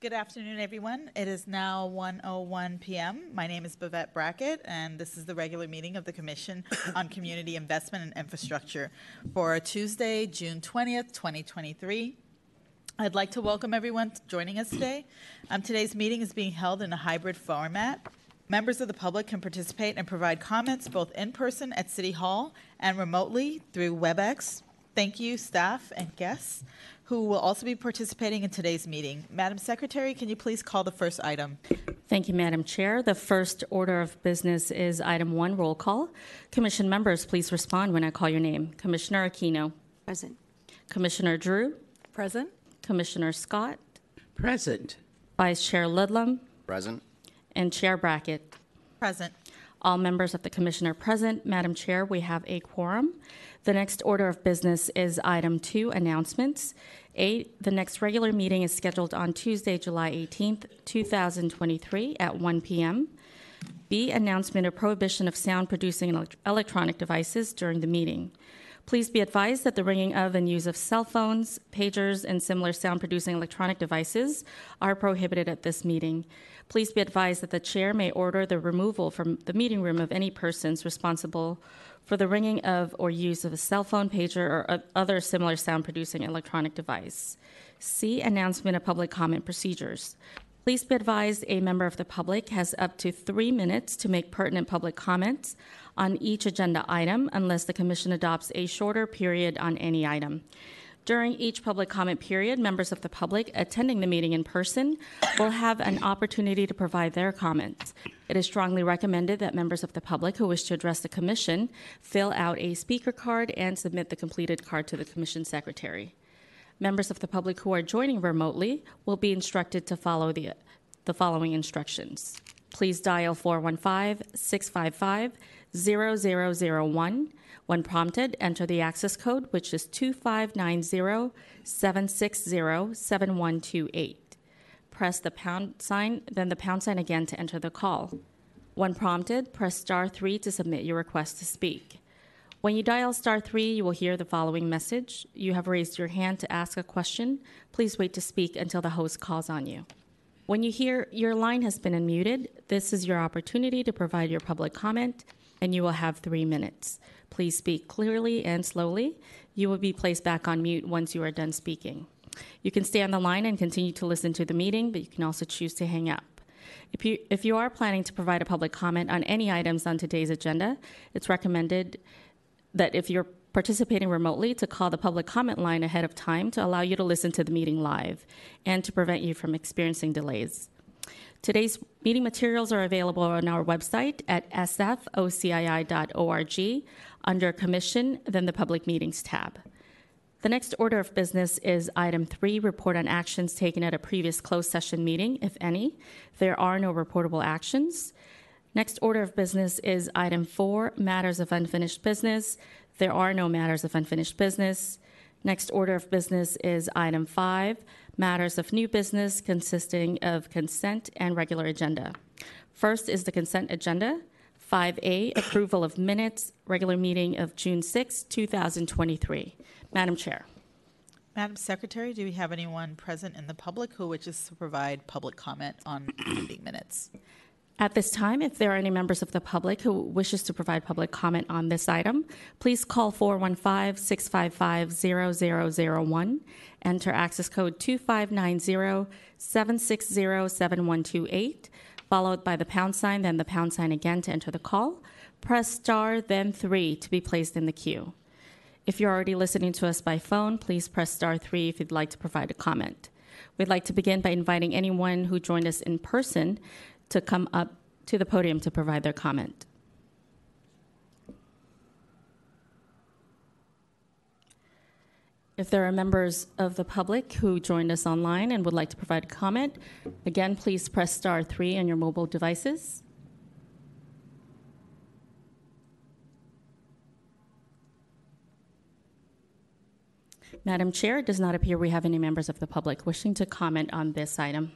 Good afternoon, everyone. It is now 1:01 p.m. My name is Bivett Brackett, and this is the regular meeting of the Commission on Community Investment and Infrastructure for Tuesday, June 20th, 2023. I'd like to welcome everyone joining us today. Um, today's meeting is being held in a hybrid format. Members of the public can participate and provide comments both in person at City Hall and remotely through WebEx. Thank you, staff and guests who will also be participating in today's meeting. Madam Secretary, can you please call the first item? Thank you, Madam Chair. The first order of business is item one, roll call. Commission members, please respond when I call your name. Commissioner Aquino. Present. Commissioner Drew. Present. Commissioner Scott. Present. Vice Chair Ludlam. Present. And Chair Brackett. Present. All members of the Commission are present. Madam Chair, we have a quorum. The next order of business is item two, announcements. Eight, the next regular meeting is scheduled on Tuesday, July 18th, 2023 at 1 p.m. B, announcement of prohibition of sound producing electronic devices during the meeting. Please be advised that the ringing of and use of cell phones, pagers, and similar sound producing electronic devices are prohibited at this meeting. Please be advised that the chair may order the removal from the meeting room of any persons responsible for the ringing of or use of a cell phone, pager, or other similar sound producing electronic device. C. Announcement of public comment procedures. Please be advised a member of the public has up to three minutes to make pertinent public comments on each agenda item unless the Commission adopts a shorter period on any item. During each public comment period, members of the public attending the meeting in person will have an opportunity to provide their comments. It is strongly recommended that members of the public who wish to address the Commission fill out a speaker card and submit the completed card to the Commission Secretary. Members of the public who are joining remotely will be instructed to follow the, the following instructions. Please dial 415 655 0001 when prompted, enter the access code, which is 2590 760 7128. Press the pound sign, then the pound sign again to enter the call. When prompted, press star 3 to submit your request to speak. When you dial star 3, you will hear the following message. You have raised your hand to ask a question. Please wait to speak until the host calls on you. When you hear your line has been unmuted, this is your opportunity to provide your public comment, and you will have three minutes. Please speak clearly and slowly. You will be placed back on mute once you are done speaking. You can stay on the line and continue to listen to the meeting, but you can also choose to hang up. If you, if you are planning to provide a public comment on any items on today's agenda, it's recommended that if you're participating remotely, to call the public comment line ahead of time to allow you to listen to the meeting live and to prevent you from experiencing delays. Today's meeting materials are available on our website at sfocii.org under Commission, then the Public Meetings tab. The next order of business is item three report on actions taken at a previous closed session meeting, if any. There are no reportable actions. Next order of business is item four matters of unfinished business. There are no matters of unfinished business. Next order of business is item five matters of new business consisting of consent and regular agenda. First is the consent agenda. 5A, approval of minutes, regular meeting of June 6, 2023. Madam Chair. Madam Secretary, do we have anyone present in the public who wishes to provide public comment on meeting minutes? At this time, if there are any members of the public who wishes to provide public comment on this item, please call 415-655-0001, enter access code 2590-760-7128, followed by the pound sign, then the pound sign again to enter the call. Press star, then 3 to be placed in the queue. If you're already listening to us by phone, please press star 3 if you'd like to provide a comment. We'd like to begin by inviting anyone who joined us in person to come up to the podium to provide their comment. If there are members of the public who joined us online and would like to provide a comment, again, please press star three on your mobile devices. Madam Chair, it does not appear we have any members of the public wishing to comment on this item.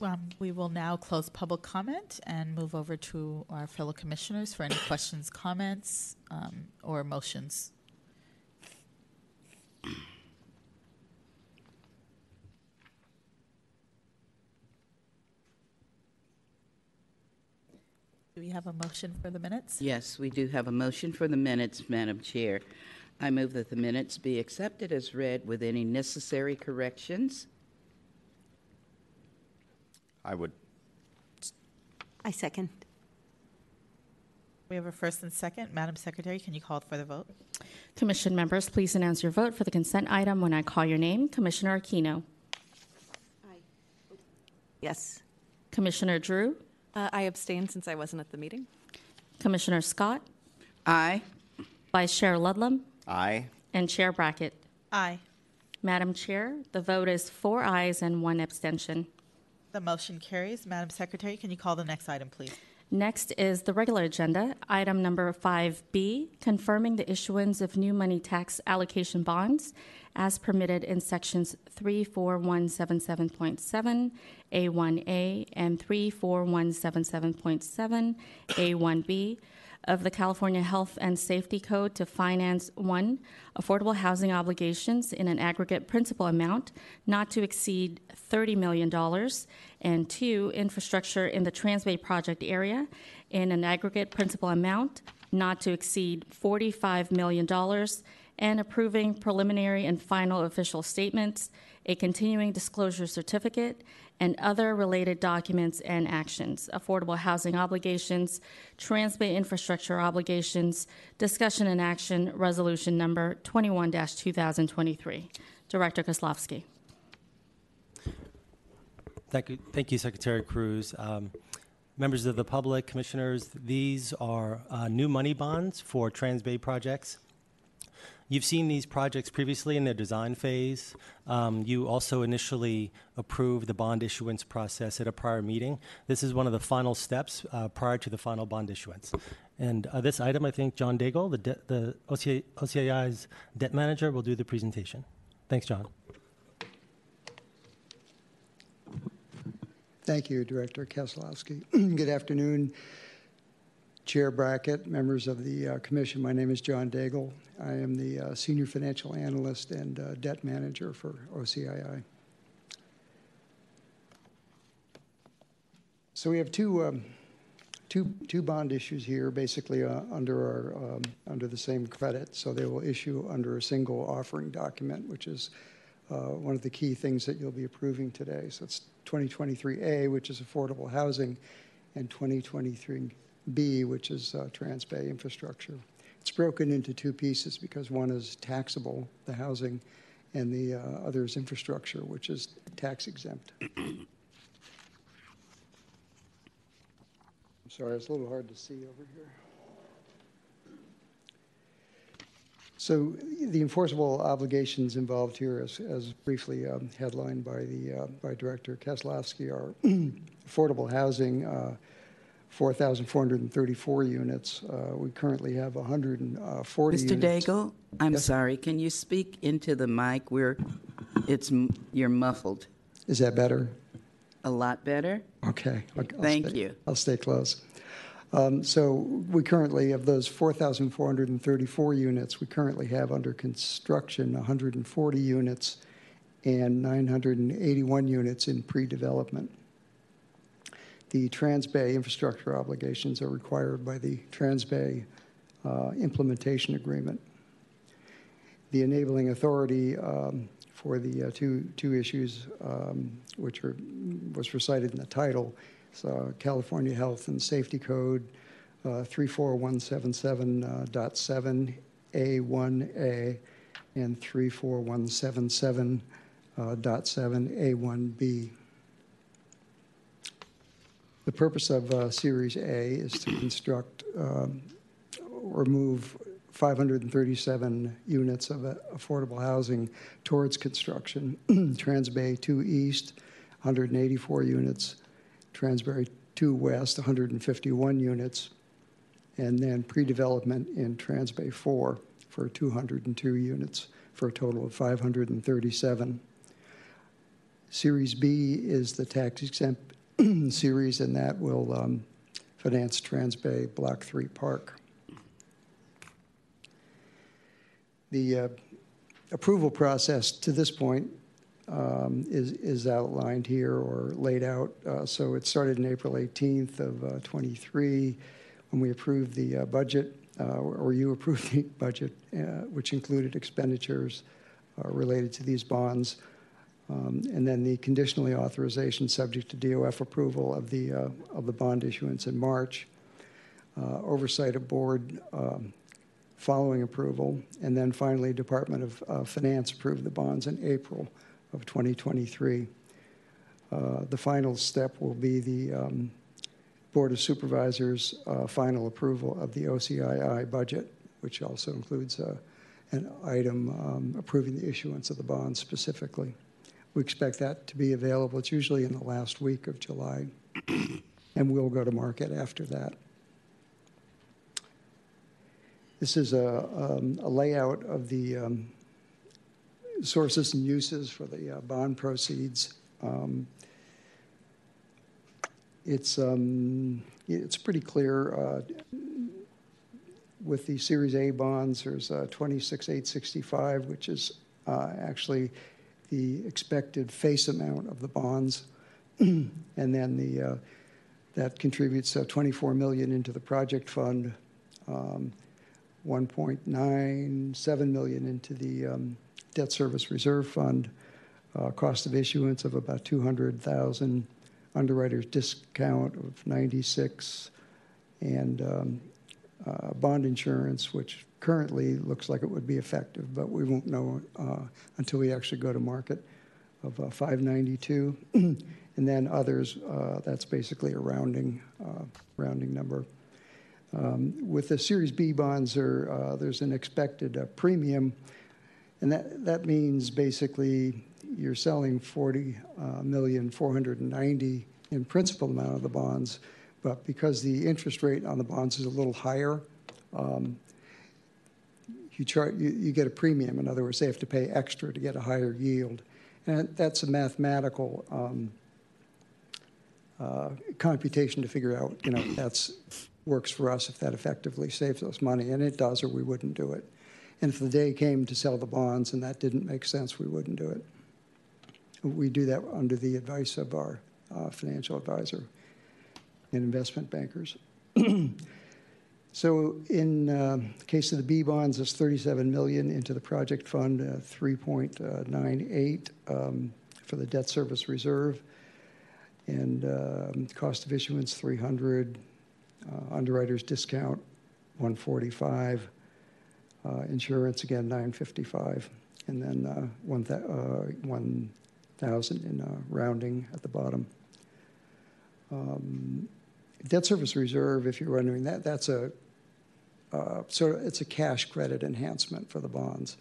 Um, we will now close public comment and move over to our fellow commissioners for any questions, comments, um, or motions. Do we have a motion for the minutes? Yes, we do have a motion for the minutes, Madam Chair. I move that the minutes be accepted as read with any necessary corrections. I would. I second. We have a first and second. Madam Secretary, can you call for the vote? Commission members, please announce your vote for the consent item when I call your name. Commissioner Aquino. Aye. Yes. Commissioner Drew. Uh, I abstained since I wasn't at the meeting. Commissioner Scott. Aye. Vice Chair Ludlam. aye. And Chair Brackett. Aye. Madam Chair, the vote is four ayes and one abstention. The motion carries. Madam Secretary, can you call the next item, please? Next is the regular agenda. Item number 5B, confirming the issuance of new money tax allocation bonds as permitted in sections 34177.7 A1A and 34177.7 A1B of the California Health and Safety Code to finance one, affordable housing obligations in an aggregate principal amount not to exceed $30 million, and two, infrastructure in the Transbay project area in an aggregate principal amount not to exceed $45 million, and approving preliminary and final official statements, a continuing disclosure certificate, and other related documents and actions, affordable housing obligations, Transbay infrastructure obligations, discussion and action, resolution number 21 2023. Director Kaslofsky. Thank you, thank you, Secretary Cruz. Um, members of the public, commissioners, these are uh, new money bonds for Transbay projects. You've seen these projects previously in their design phase. Um, you also initially approved the bond issuance process at a prior meeting. This is one of the final steps uh, prior to the final bond issuance. And uh, this item, I think John Daigle, the, de- the OCA- OCI's debt manager, will do the presentation. Thanks, John. Thank you, Director Kaslofsky. Good afternoon, Chair Brackett, members of the uh, commission. My name is John Daigle. I am the uh, Senior Financial Analyst and uh, Debt Manager for OCII. So we have two, um, two, two bond issues here, basically uh, under, our, um, under the same credit. So they will issue under a single offering document, which is uh, one of the key things that you'll be approving today. So it's 2023A, which is affordable housing, and 2023B, which is uh, Transbay infrastructure. It's broken into two pieces because one is taxable, the housing, and the uh, other is infrastructure, which is tax exempt. I'm sorry, it's a little hard to see over here. So the enforceable obligations involved here, as, as briefly um, headlined by the uh, by Director Kaslofsky, are affordable housing, uh, 4,434 units. Uh, we currently have 140 Mr. units. Daigle, I'm Yes. sorry. Can you speak into the mic? We're, it's, you're muffled. Is that better? A lot better? Okay. I'll- I'll Thank stay- you. I'll stay close. Um, So we currently, of those 4,434 units, we currently have under construction 140 units and 981 units in pre-development. The Transbay infrastructure obligations are required by the Transbay uh, Implementation Agreement. The enabling authority um, for the uh, two, two issues, um, which are, was recited in the title, so California Health and Safety Code uh, 34177.7 A1A and 34177.7 A1B. The purpose of uh, Series A is to construct um, or move 537 units of uh, affordable housing towards construction. Transbay 2 East, 184 units. Transbay 2 West, 151 units. And then pre-development in Transbay 4 for 202 units for a total of 537. Series B is the tax exempt series, and that will um, finance Transbay Block 3 Park. The uh, approval process to this point um, is, is outlined here or laid out. Uh, so it started in April 18th of uh, 23 when we approved the uh, budget, uh, or you approved the budget, uh, which included expenditures related to these bonds. Um, and then the conditionally authorization subject to DOF approval of the, uh, of the bond issuance in March. Uh, oversight of board um, following approval. And then finally, Department of uh, Finance approved the bonds in April of 2023. Uh, the final step will be the um, Board of Supervisors' final approval of the OCII budget, which also includes an item approving the issuance of the bonds specifically. We expect that to be available. It's usually in the last week of July, and we'll go to market after that. This is a, um, a layout of the um, sources and uses for the uh, bond proceeds. Um, it's um, it's pretty clear uh, with the Series A bonds. There's uh, 26,865, which is uh, actually the expected face amount of the bonds, and then the uh, that contributes uh, 24 million into the project fund, um, 1.97 million into the um, debt service reserve fund, uh, cost of issuance of about 200,000, underwriter's discount of 96, and um, uh, bond insurance, which currently looks like it would be effective, but we won't know uh, until we actually go to market of uh, 592, and then others. Uh, that's basically a rounding uh, rounding number. Um, with the Series B bonds, uh, there's an expected premium, and that that means basically you're selling 40 uh, million 490 in principal amount of the bonds, but because the interest rate on the bonds is a little higher, um, you, you, you get a premium. In other words, they have to pay extra to get a higher yield. And that's a mathematical um, uh, computation to figure out, you know, that's works for us if that effectively saves us money. And it does, or we wouldn't do it. And if the day came to sell the bonds and that didn't make sense, we wouldn't do it. We do that under the advice of our uh, financial advisor and investment bankers. so in uh, the case of the B bonds, it's 37 million into the project fund, uh, 3.98 um, for the debt service reserve, and um, cost of issuance 300, uh, underwriters discount 145, uh, insurance again 955, and then uh, 1,000 1, in rounding at the bottom. Um, debt service reserve, if you're wondering that, that's a uh, sort of it's a cash credit enhancement for the bonds,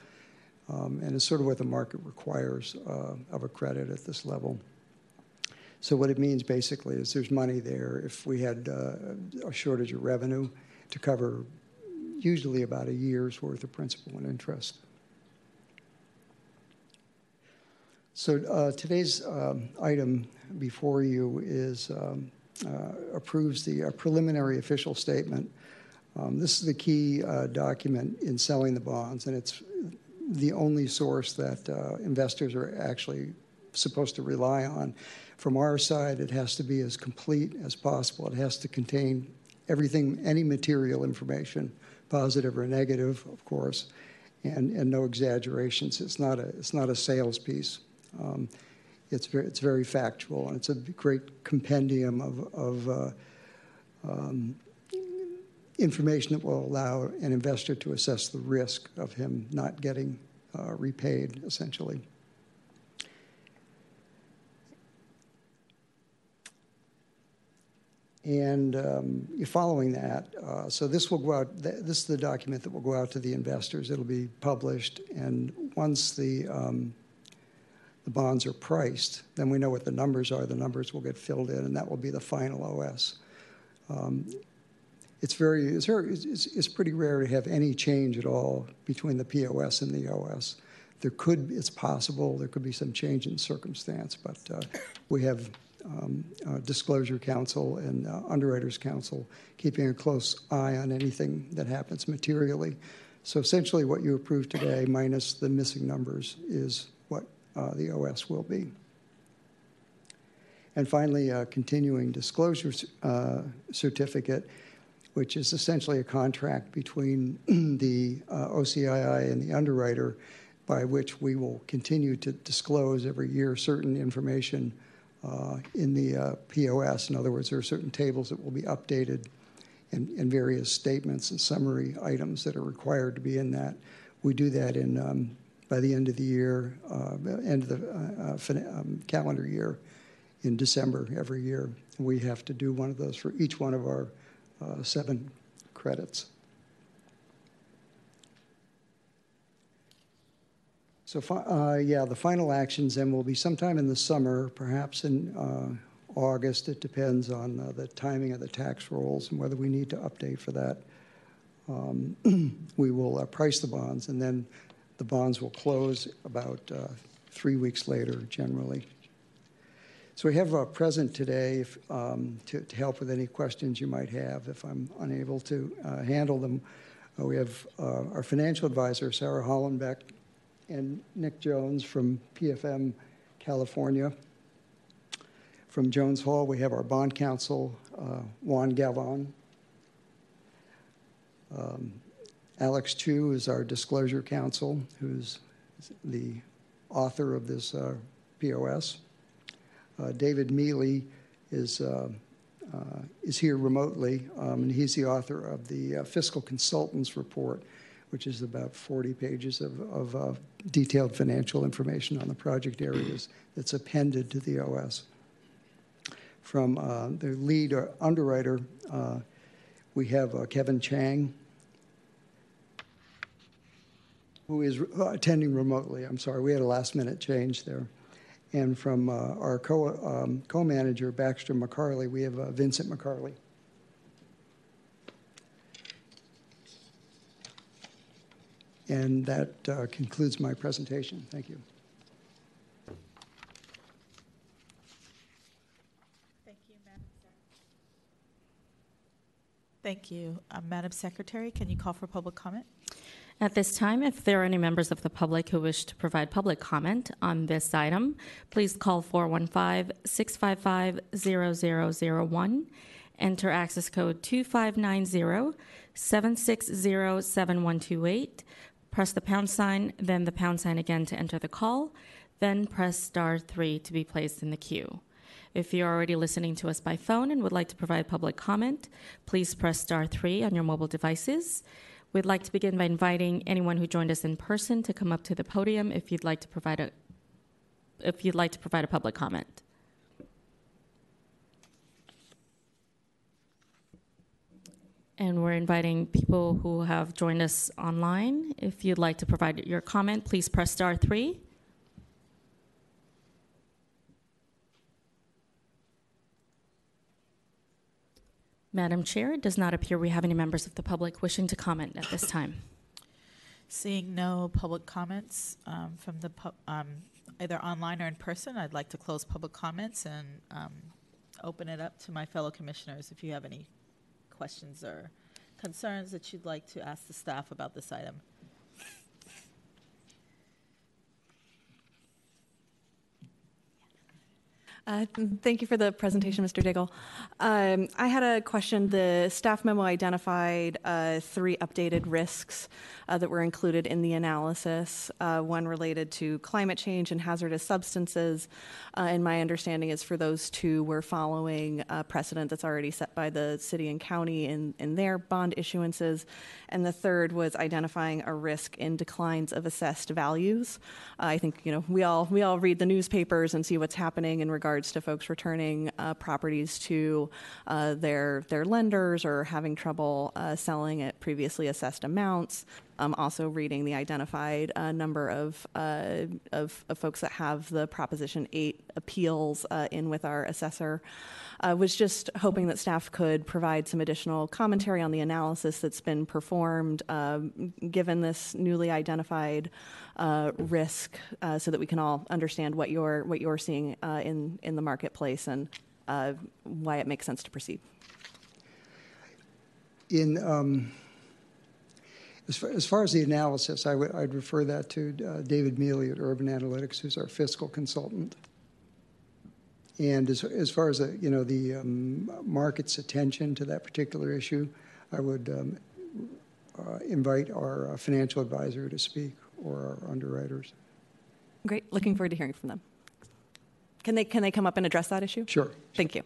um, and it's sort of what the market requires uh, of a credit at this level. So what it means basically is there's money there if we had uh, a shortage of revenue to cover usually about a year's worth of principal and interest. So uh, today's um, item before you is um, approves the uh, preliminary official statement. Um, this is the key uh, document in selling the bonds, and it's the only source that uh, investors are actually supposed to rely on. From our side, it has to be as complete as possible. It has to contain everything, any material information, positive or negative, of course, and, and no exaggerations. It's not a, it's not a sales piece. Um, it's very, it's very factual, and it's a great compendium of, of uh, um, information that will allow an investor to assess the risk of him not getting uh, repaid, essentially. And um, following that, uh, so this will go out. Th- this is the document that will go out to the investors. It'll be published, and once the um, the bonds are priced, then we know what the numbers are. The numbers will get filled in, and that will be the final OS. Um, it's very, it's, very it's, it's, pretty rare to have any change at all between the POS and the OS. There could, it's possible, there could be some change in circumstance, but uh, we have um, uh, Disclosure Counsel and uh, Underwriters Counsel keeping a close eye on anything that happens materially. So essentially, what you approved today, minus the missing numbers, is the OS will be. And finally, a continuing disclosure uh, certificate, which is essentially a contract between the uh, OCII and the underwriter by which we will continue to disclose every year certain information uh, in the uh, POS. In other words, there are certain tables that will be updated and, and various statements and summary items that are required to be in that. We do that in um, by the end of the year, uh, end of the uh, uh, um, calendar year in December every year. We have to do one of those for each one of our uh, seven credits. So, uh, yeah, the final actions then will be sometime in the summer, perhaps in uh, August. It depends on uh, the timing of the tax rolls and whether we need to update for that. Um, we will uh, price the bonds, and then the bonds will close about uh, three weeks later, generally. So we have a present today if, um, to, to help with any questions you might have if I'm unable to uh, handle them. Uh, we have uh, our financial advisor, Sarah Hollenbeck, and Nick Jones from PFM California. From Jones Hall, we have our bond counsel, uh, Juan Galvan. Um, Alex Chu is our disclosure counsel, who's the author of this uh, POS. Uh, David Mealy is, uh, uh, is here remotely, um, and he's the author of the uh, Fiscal Consultants Report, which is about 40 pages of, of uh, detailed financial information on the project areas that's appended to the OS. From the lead underwriter, we have Kevin Chang, who is uh, attending remotely. I'm sorry, we had a last minute change there. And from uh, our co um, co-manager, Backstrom McCarley, we have uh, Vincent McCarley. And that uh, concludes my presentation. Thank you. Thank you, Madam Thank you. Uh, Madam Secretary, can you call for public comment? At this time, if there are any members of the public who wish to provide public comment on this item, please call 415 655 0001. Enter access code 2590 760 7128. Press the pound sign, then the pound sign again to enter the call, then press star 3 to be placed in the queue. If you're already listening to us by phone and would like to provide public comment, please press star 3 on your mobile devices. We'd like to begin by inviting anyone who joined us in person to come up to the podium if you'd like to provide a if you'd like to provide a public comment. And we're inviting people who have joined us online. If you'd like to provide your comment, please press star 3. Madam Chair, it does not appear we have any members of the public wishing to comment at this time. Seeing no public comments um, from the um, either online or in person, I'd like to close public comments and um, open it up to my fellow commissioners if you have any questions or concerns that you'd like to ask the staff about this item. Thank you for the presentation, Mr. Daigle. Um, I had a question. The staff memo identified uh, three updated risks uh, that were included in the analysis. Uh, One related to climate change and hazardous substances. Uh, And my understanding is for those two, we're following a precedent that's already set by the city and county in, in their bond issuances. And the third was identifying a risk in declines of assessed values. I think, you know, we all, we all read the newspapers and see what's happening in regards to folks returning uh, properties to uh, their, their lenders or having trouble uh, selling at previously assessed amounts. Um, also reading the identified uh, number of, uh, of, of folks that have the Proposition 8 appeals uh, in with our assessor. I was just hoping that staff could provide some additional commentary on the analysis that's been performed, um, given this newly identified uh, risk, uh, so that we can all understand what you're what you're seeing uh, in in the marketplace and why it makes sense to proceed. In, um, As far, as far as the analysis, I would, I'd refer that to uh, David Mealy at Urban Analytics, who's our fiscal consultant. And as, as far as, the, you know, the um, market's attention to that particular issue, I would um, uh, invite our uh, financial advisor to speak or our underwriters. Great. Looking forward to hearing from them. Can they can they come up and address that issue? Sure. Thank you.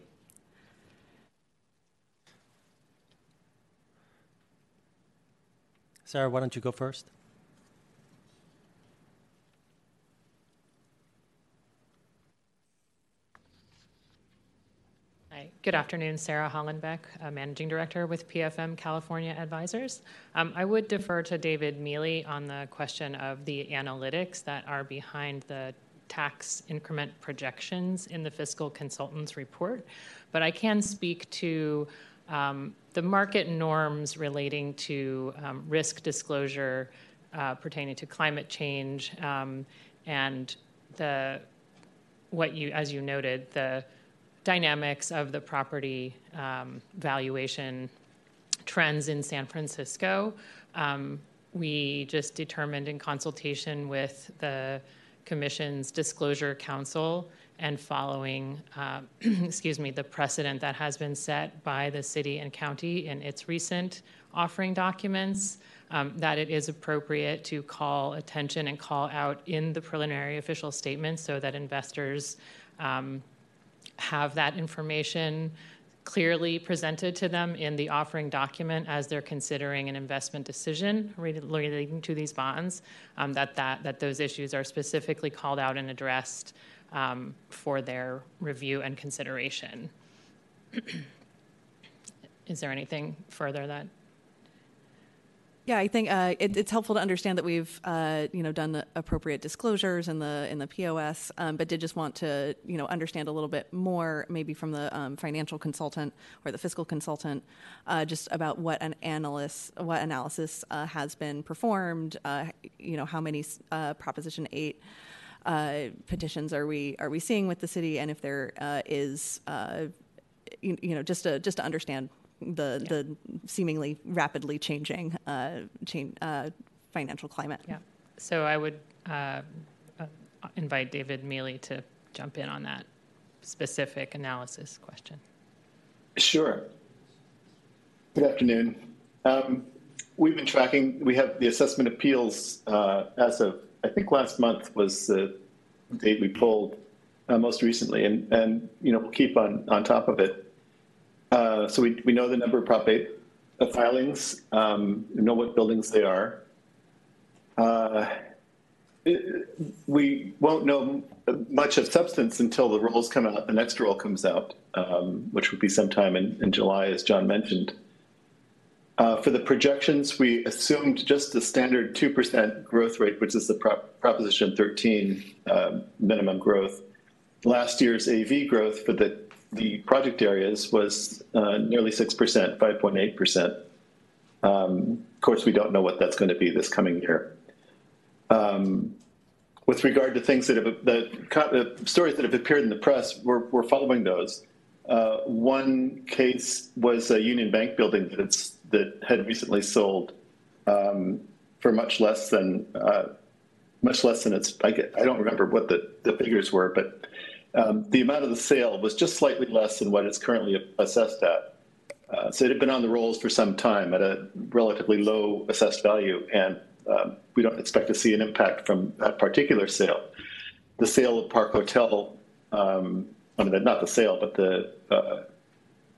Sarah, why don't you go first? Hi, good afternoon. Sarah Hollenbeck, uh, Managing Director with PFM California Advisors. Um, I would defer to David Mealy on the question of the analytics that are behind the tax increment projections in the fiscal consultant's report, but I can speak to um, the market norms relating to um, risk disclosure uh, pertaining to climate change um, and the what you, as you noted, the dynamics of the property um, valuation trends in San Francisco. Um, we just determined in consultation with the Commission's Disclosure Counsel and following, uh, excuse me, the precedent that has been set by the city and county in its recent offering documents, um, that it is appropriate to call attention and call out in the preliminary official statement so that investors um, have that information clearly presented to them in the offering document as they're considering an investment decision relating to these bonds, um, that, that, that those issues are specifically called out and addressed um, for their review and consideration. Is there anything further that Yeah, I think uh, it, it's helpful to understand that we've, uh, you know, done the appropriate disclosures in the in the POS, um, but did just want to, you know, understand a little bit more, maybe from the um, financial consultant or the fiscal consultant, uh, just about what an analyst, what analysis uh, has been performed, uh, you know, how many uh, Proposition Eight. Petitions are we are we seeing with the city, and if there is, you, you know, just to just to understand the the seemingly rapidly changing uh, change, uh, financial climate. Yeah. So I would uh, uh, invite David Mealy to jump in on that specific analysis question. Sure. Good afternoon. Um, we've been tracking, we have the assessment appeals uh, as of, I think last month was the date we pulled uh, most recently, and, and you know, we'll keep on, on top of it. Uh, so we, we know the number of Prop 8 filings, um, know what buildings they are. Uh, it- we won't know much of substance until the rolls come out, the next roll comes out, um, which would be sometime in, in July, as John mentioned. Uh, for the projections, we assumed just the standard 2% growth rate, which is the Prop- Proposition 13 uh, minimum growth. Last year's AV growth for the, the project areas was uh, nearly 6%, 5.8%. Um, of course, we don't know what that's going to be this coming year. Um, with regard to things that have the uh, stories that have appeared in the press, we're, we're following those. Uh, one case was a Union Bank building that, it's, that had recently sold um, for much less than uh, much less than its. I, get, I don't remember what the, the figures were, but um, the amount of the sale was just slightly less than what it's currently assessed at. Uh, so it had been on the rolls for some time at a relatively low assessed value, and um, we don't expect to see an impact from that particular sale. The sale of Park Hotel, um, I mean, not the sale, but the, uh,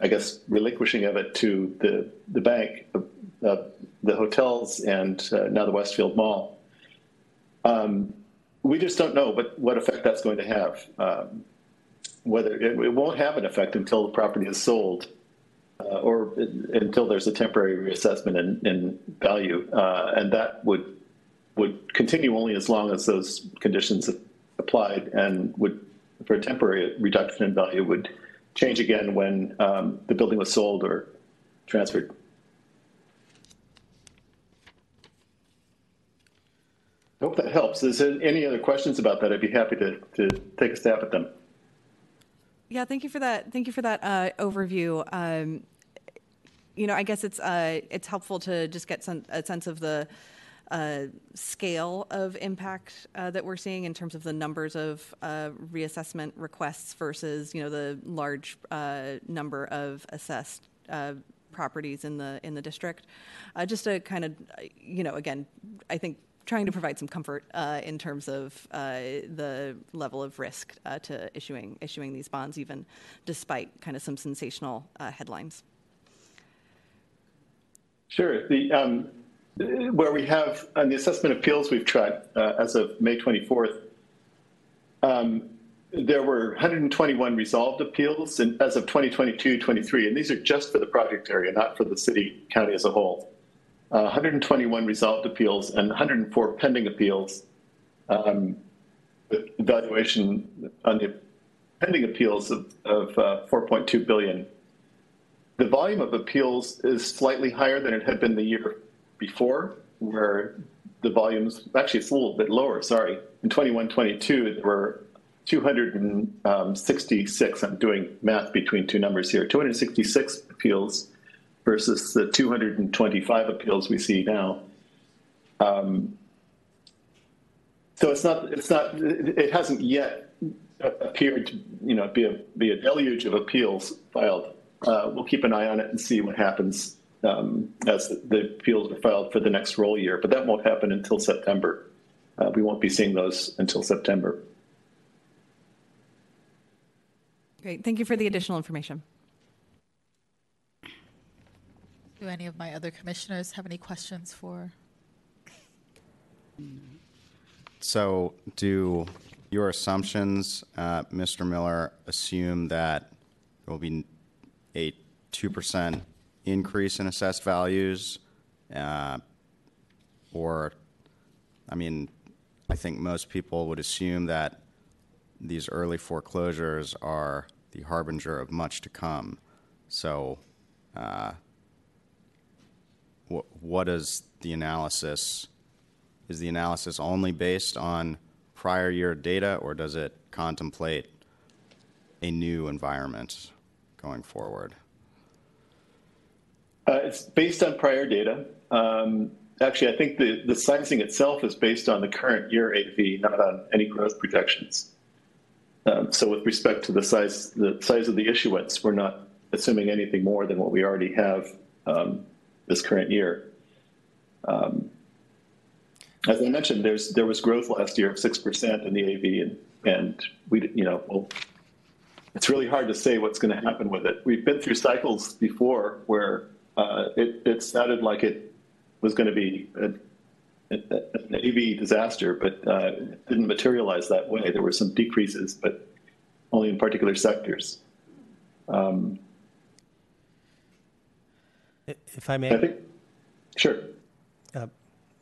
I guess, relinquishing of it to the, the bank, uh, the hotels, and uh, now the Westfield Mall. Um, we just don't know what, what effect that's going to have. Um, whether it, it, won't have an effect until the property is sold uh, or until there's a temporary reassessment in, in value, uh, and that would would continue only as long as those conditions applied, and would for a temporary reduction in value would change again when um, the building was sold or transferred. I hope that helps. Is there any other questions about that? I'd be happy to, to take a stab at them. Yeah, thank you for that. Thank you for that uh, overview. Um, you know, I guess it's uh, it's helpful to just get some, a sense of the uh, scale of impact uh, that we're seeing in terms of the numbers of uh, reassessment requests versus you know the large uh, number of assessed properties in the in the district. Just to kind of you know again, I think trying to provide some comfort uh, in terms of uh, the level of risk uh, to issuing issuing these bonds, even despite kind of some sensational uh, headlines. Sure. The, um, where we have on the assessment appeals we've uh, as of May 24th, um, there were 121 resolved appeals and as of 2022 23, and these are just for the project area, not for the city county as a whole. Uh, 121 resolved appeals and 104 pending appeals. Um, evaluation on the pending appeals of, of uh, 4.2 billion. The volume of appeals is slightly higher than it had been the year before, where the volumes actually it's a little bit lower. Sorry, in 21, 22 there were 266. I'm doing math between two numbers here. 266 appeals versus the 225 appeals we see now. Um, so it's not. It's not. It hasn't yet appeared to you know be a be a deluge of appeals filed. Uh, we'll keep an eye on it and see what happens um, as the, appeals are filed for the next roll year. But that won't happen until September. Uh, we won't be seeing those until September. Great, thank you for the additional information. Do any of my other commissioners have any questions for? So, do your assumptions, uh, Mr. Miller, assume that there will be a 2% increase in assessed values? Uh, or, I mean, I think most people would assume that these early foreclosures are the harbinger of much to come. So, uh, what, is the analysis? Is the analysis only based on prior year data, or does it contemplate a new environment going forward? Uh, it's based on prior data. Um, actually, I think the, the sizing itself is based on the current year AV, not on any growth projections. Um, so, with respect to the size, the size of the issuance, we're not assuming anything more than what we already have um, this current year. Um, as I mentioned, there's there was growth last year of six percent in the AV, and and we you know well, it's really hard to say what's going to happen with it. We've been through cycles before where uh, it it sounded like it was going to be a, an AV disaster, but uh, it didn't materialize that way. There were some decreases, but only in particular sectors. Um, If I may. I think, sure.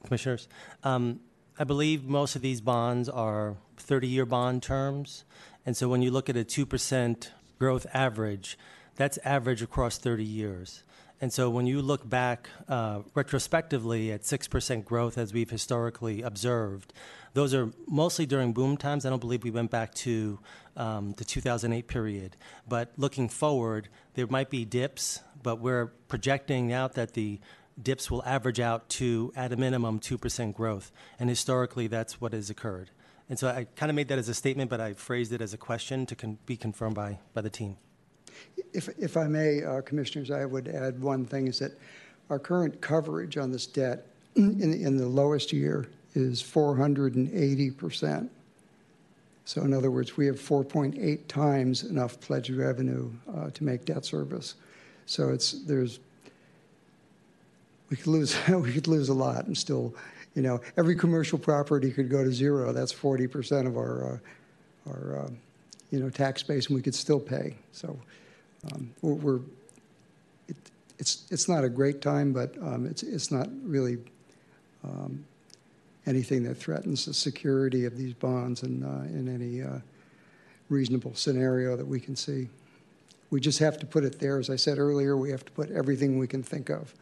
Commissioners, um, I believe most of these bonds are 30-year bond terms, and so when you look at a 2% growth average, that's average across 30 years. And so when you look back uh, retrospectively at 6% growth as we've historically observed, those are mostly during boom times. I don't believe we went back to um, the 2008 period. But looking forward, there might be dips, but we're projecting out that the dips will average out to, at a minimum, 2% growth. And historically, that's what has occurred. And so I kind of made that as a statement, but I phrased it as a question to con- be confirmed by, by the team. If, if I may, uh, Commissioners, I would add one thing is that our current coverage on this debt in, in the lowest year is 480%. So in other words, we have 4.8 times enough pledged revenue uh, to make debt service. So it's, there's we could lose we could lose a lot and still you know every commercial property could go to zero. That's 40% of our uh, our uh, you know tax base and we could still pay. So um, we're, we're it, it's it's not a great time but um, it's it's not really um, anything that threatens the security of these bonds in uh, in any uh, reasonable scenario that we can see we just have to put it there as I said earlier we have to put everything we can think of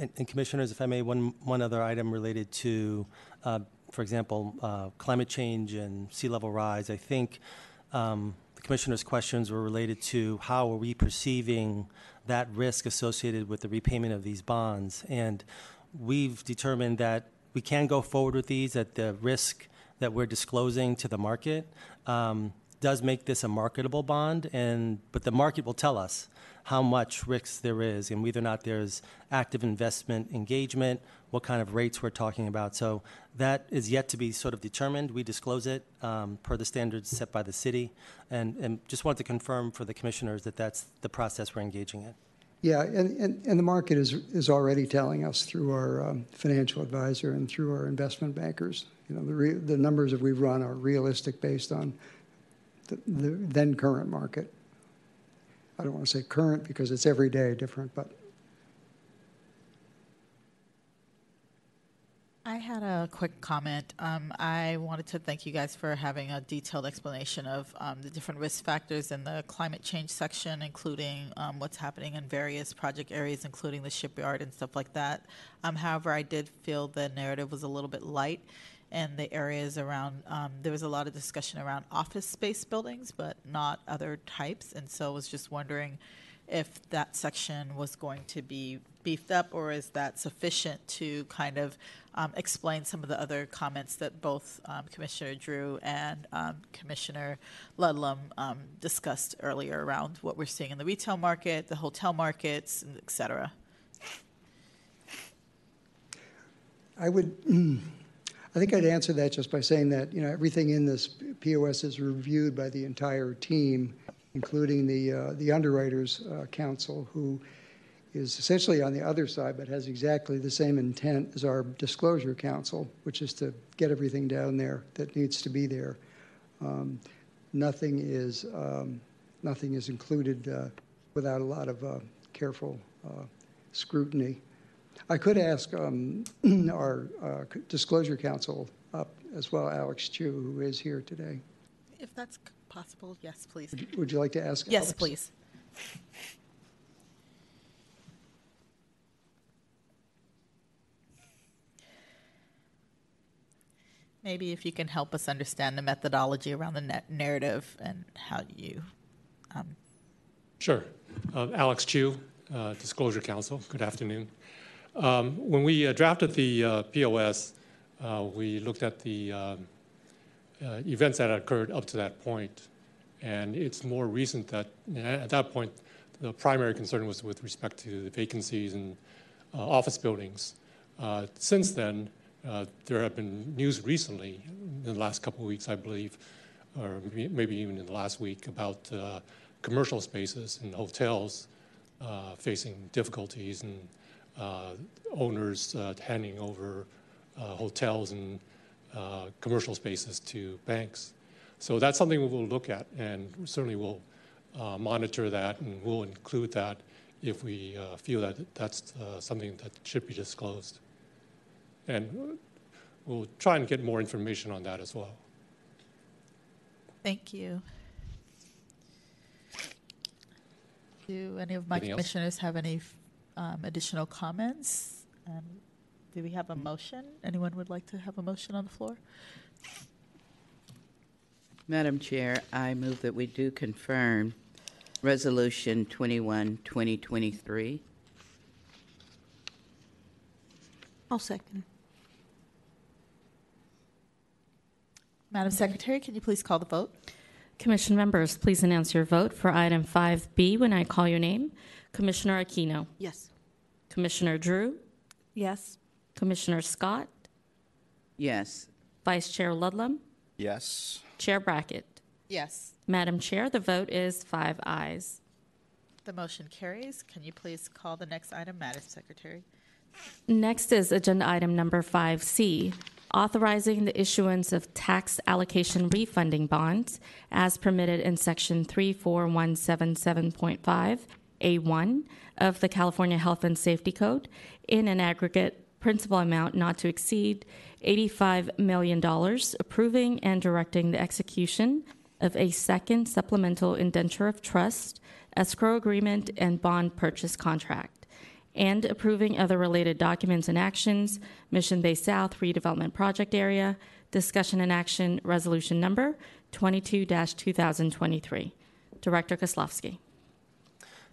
And, and commissioners, if I may, one, one other item related to, uh, for example, uh, climate change and sea level rise. I think um, the commissioner's questions were related to how are we perceiving that risk associated with the repayment of these bonds. And we've determined that we can go forward with these at the risk that we're disclosing to the market um, does make this a marketable bond, and but the market will tell us how much risk there is and whether or not there's active investment engagement, what kind of rates we're talking about. So that is yet to be sort of determined. We disclose it um, per the standards set by the city, and, and just want to confirm for the commissioners that that's the process we're engaging in. Yeah, and, and, and the market is, is already telling us through our um, financial advisor and through our investment bankers. You know, the, re, the numbers that we've run are realistic based on the, the then current market. I don't want to say current because it's every day different, but I had a quick comment. Um, I wanted to thank you guys for having a detailed explanation of um, the different risk factors in the climate change section, including um, what's happening in various project areas, including the shipyard and stuff like that. Um, however, I did feel the narrative was a little bit light in the areas around, um, there was a lot of discussion around office space buildings, but not other types. And so I was just wondering if that section was going to be beefed up, or is that sufficient to kind of um, explain some of the other comments that both um, Commissioner Drew and um, Commissioner Ludlam um, discussed earlier around what we're seeing in the retail market, the hotel markets, et cetera? I would, I think I'd answer that just by saying that, you know, everything in this POS is reviewed by the entire team, including the, uh, the underwriters uh, counsel, who is essentially on the other side, but has exactly the same intent as our disclosure counsel, which is to get everything down there that needs to be there. Um, nothing is um, nothing is included uh, without a lot of uh, careful uh, scrutiny. I could ask um, our uh, disclosure counsel up as well, Alex Chu, who is here today. If that's possible, yes, please. Would you, would you like to ask? Yes, Alex? please. Maybe if you can help us understand the methodology around the net narrative and how you. Um, Sure. Uh, Alex Chu, uh, Disclosure Counsel. Good afternoon. Um, when we uh, drafted the uh, POS, uh, we looked at the um, uh, events that occurred up to that point, and it's more recent that at that point the primary concern was with respect to the vacancies in office buildings. since then, uh, there have been news recently, in the last couple of weeks, I believe, or maybe even in the last week, about uh, commercial spaces and hotels uh, facing difficulties and uh, Uh, owners uh, handing over uh, hotels and uh, commercial spaces to banks. So that's something we will look at, and certainly we'll monitor that, and we'll include that if we feel that that's something that should be disclosed. And we'll try and get more information on that as well. Thank you. Do any of my Anything else? commissioners have any um, additional comments? And do we have a motion? Anyone would like to have a motion on the floor? Madam Chair, I move that we do confirm Resolution 21, 2023. I'll second. Madam Secretary, can you please call the vote? Commission members, please announce your vote for item 5B when I call your name. Commissioner Aquino, Yes. Commissioner Drew, Yes. Commissioner Scott, Yes. Vice Chair Ludlam, Yes. Chair Brackett. Yes. Madam Chair, the vote is five ayes. The motion carries. Can you please call the next item, Madam Secretary? Next is agenda item number 5C, authorizing the issuance of tax allocation refunding bonds as permitted in section 34177.5A1 of the California Health and Safety Code in an aggregate principal amount not to exceed $85 million, approving and directing the execution of a second supplemental indenture of trust, escrow agreement, and bond purchase contract and approving other related documents and actions, Mission Bay South redevelopment project area, discussion and action resolution number 22 2023. Director Kaslofsky.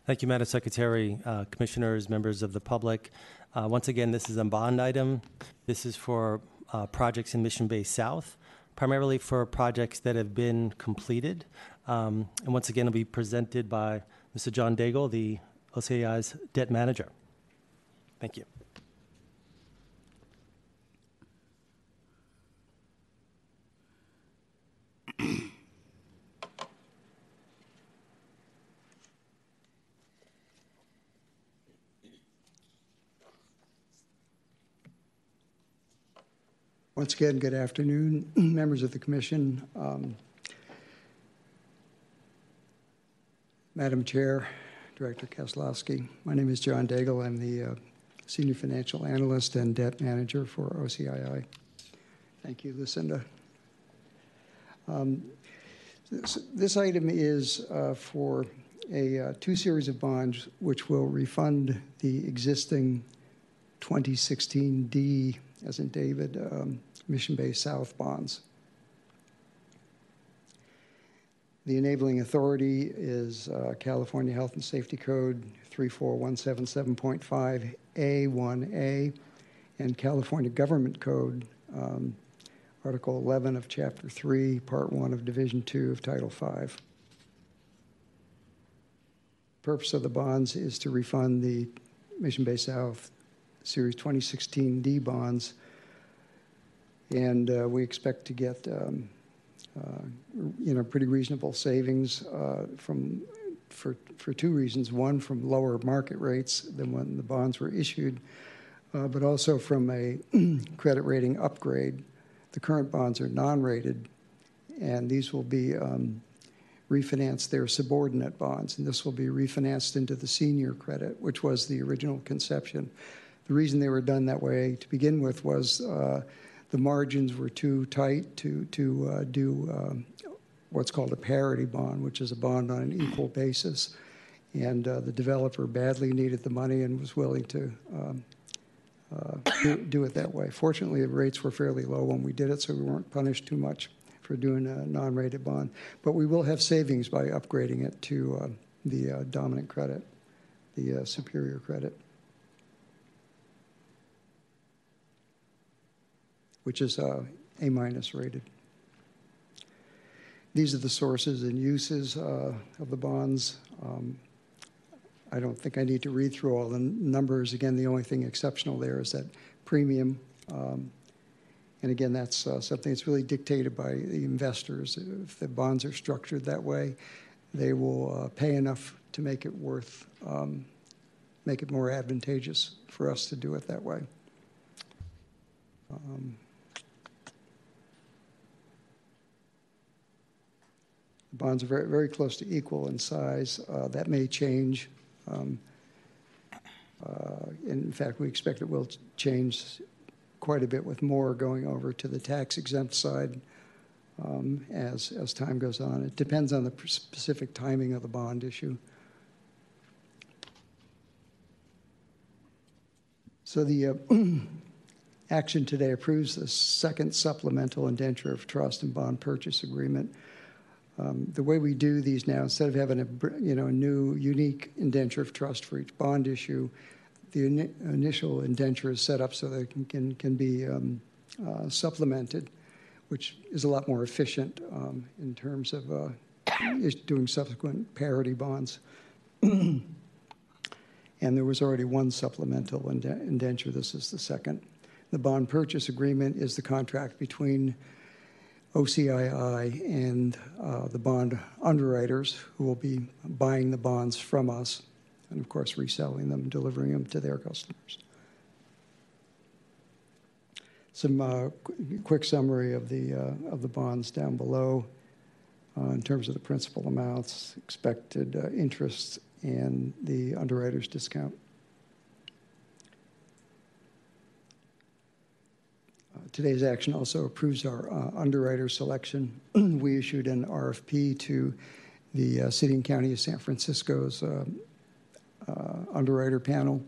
Thank you, Madam Secretary, uh, Commissioners, members of the public. Uh, Once again, this is a bond item. This is for uh, projects in Mission Bay South, primarily for projects that have been completed. Um, And once again, it'll be presented by Mr. John Daigle, the OCI's debt manager. Thank you. Once again, good afternoon, members of the commission. Um, Madam Chair, Director Kaslofsky, my name is John Daigle. I'm the uh, Senior Financial Analyst and Debt Manager for OCII. Thank you, Lucinda. Um, this, this item is uh, for a uh, two series of bonds which will refund the existing 2016D, as in David, um, Mission Bay South bonds. The enabling authority is uh, California Health and Safety Code 34177.5A1A and California Government Code, um, Article 11 of Chapter 3, Part 1 of Division 2 of Title 5. Purpose of the bonds is to refund the Mission Bay South Series 2016D bonds, and uh, we expect to get um, uh, you know pretty reasonable savings uh, from for for two reasons. One, from lower market rates than when the bonds were issued, uh, but also from a credit rating upgrade. The current bonds are non-rated, and these will be um, refinanced. They're subordinate bonds, and this will be refinanced into the senior credit, which was the original conception. The reason they were done that way to begin with was uh, the margins were too tight to to uh, do um, what's called a parity bond, which is a bond on an equal basis. And uh, the developer badly needed the money and was willing to um, uh, do, do, it that way. Fortunately, the rates were fairly low when we did it, so we weren't punished too much for doing a non-rated bond. But we will have savings by upgrading it to uh, the uh, dominant credit, the uh, superior credit. Which is uh, A minus rated. These are the sources and uses uh, of the bonds. Um, I don't think I need to read through all the numbers. Again, the only thing exceptional there is that premium. Um, and again, that's uh, something that's really dictated by the investors. If the bonds are structured that way, they will uh, pay enough to make it worth, um, make it more advantageous for us to do it that way. Um, bonds are very, very close to equal in size. Uh, that may change. Um, uh, in fact, we expect it will change quite a bit with more going over to the tax exempt side um, as, as time goes on. It depends on the specific timing of the bond issue. So the uh, action today approves the second supplemental indenture of trust and bond purchase agreement um, the way we do these now, instead of having a you know a new unique indenture of trust for each bond issue, the in initial indenture is set up so that it can can, can be um, uh, supplemented, which is a lot more efficient um, in terms of uh, doing subsequent parity bonds. and there was already one supplemental indenture. This is the second. The bond purchase agreement is the contract between OCII and uh, the bond underwriters who will be buying the bonds from us and, of course, reselling them, delivering them to their customers. Some uh, qu quick summary of the, uh, of the bonds down below uh, in terms of the principal amounts, expected uh, interest, and the underwriter's discount. Today's action also approves our uh, underwriter selection. we issued an RFP to the uh, City and County of San Francisco's uh, underwriter panel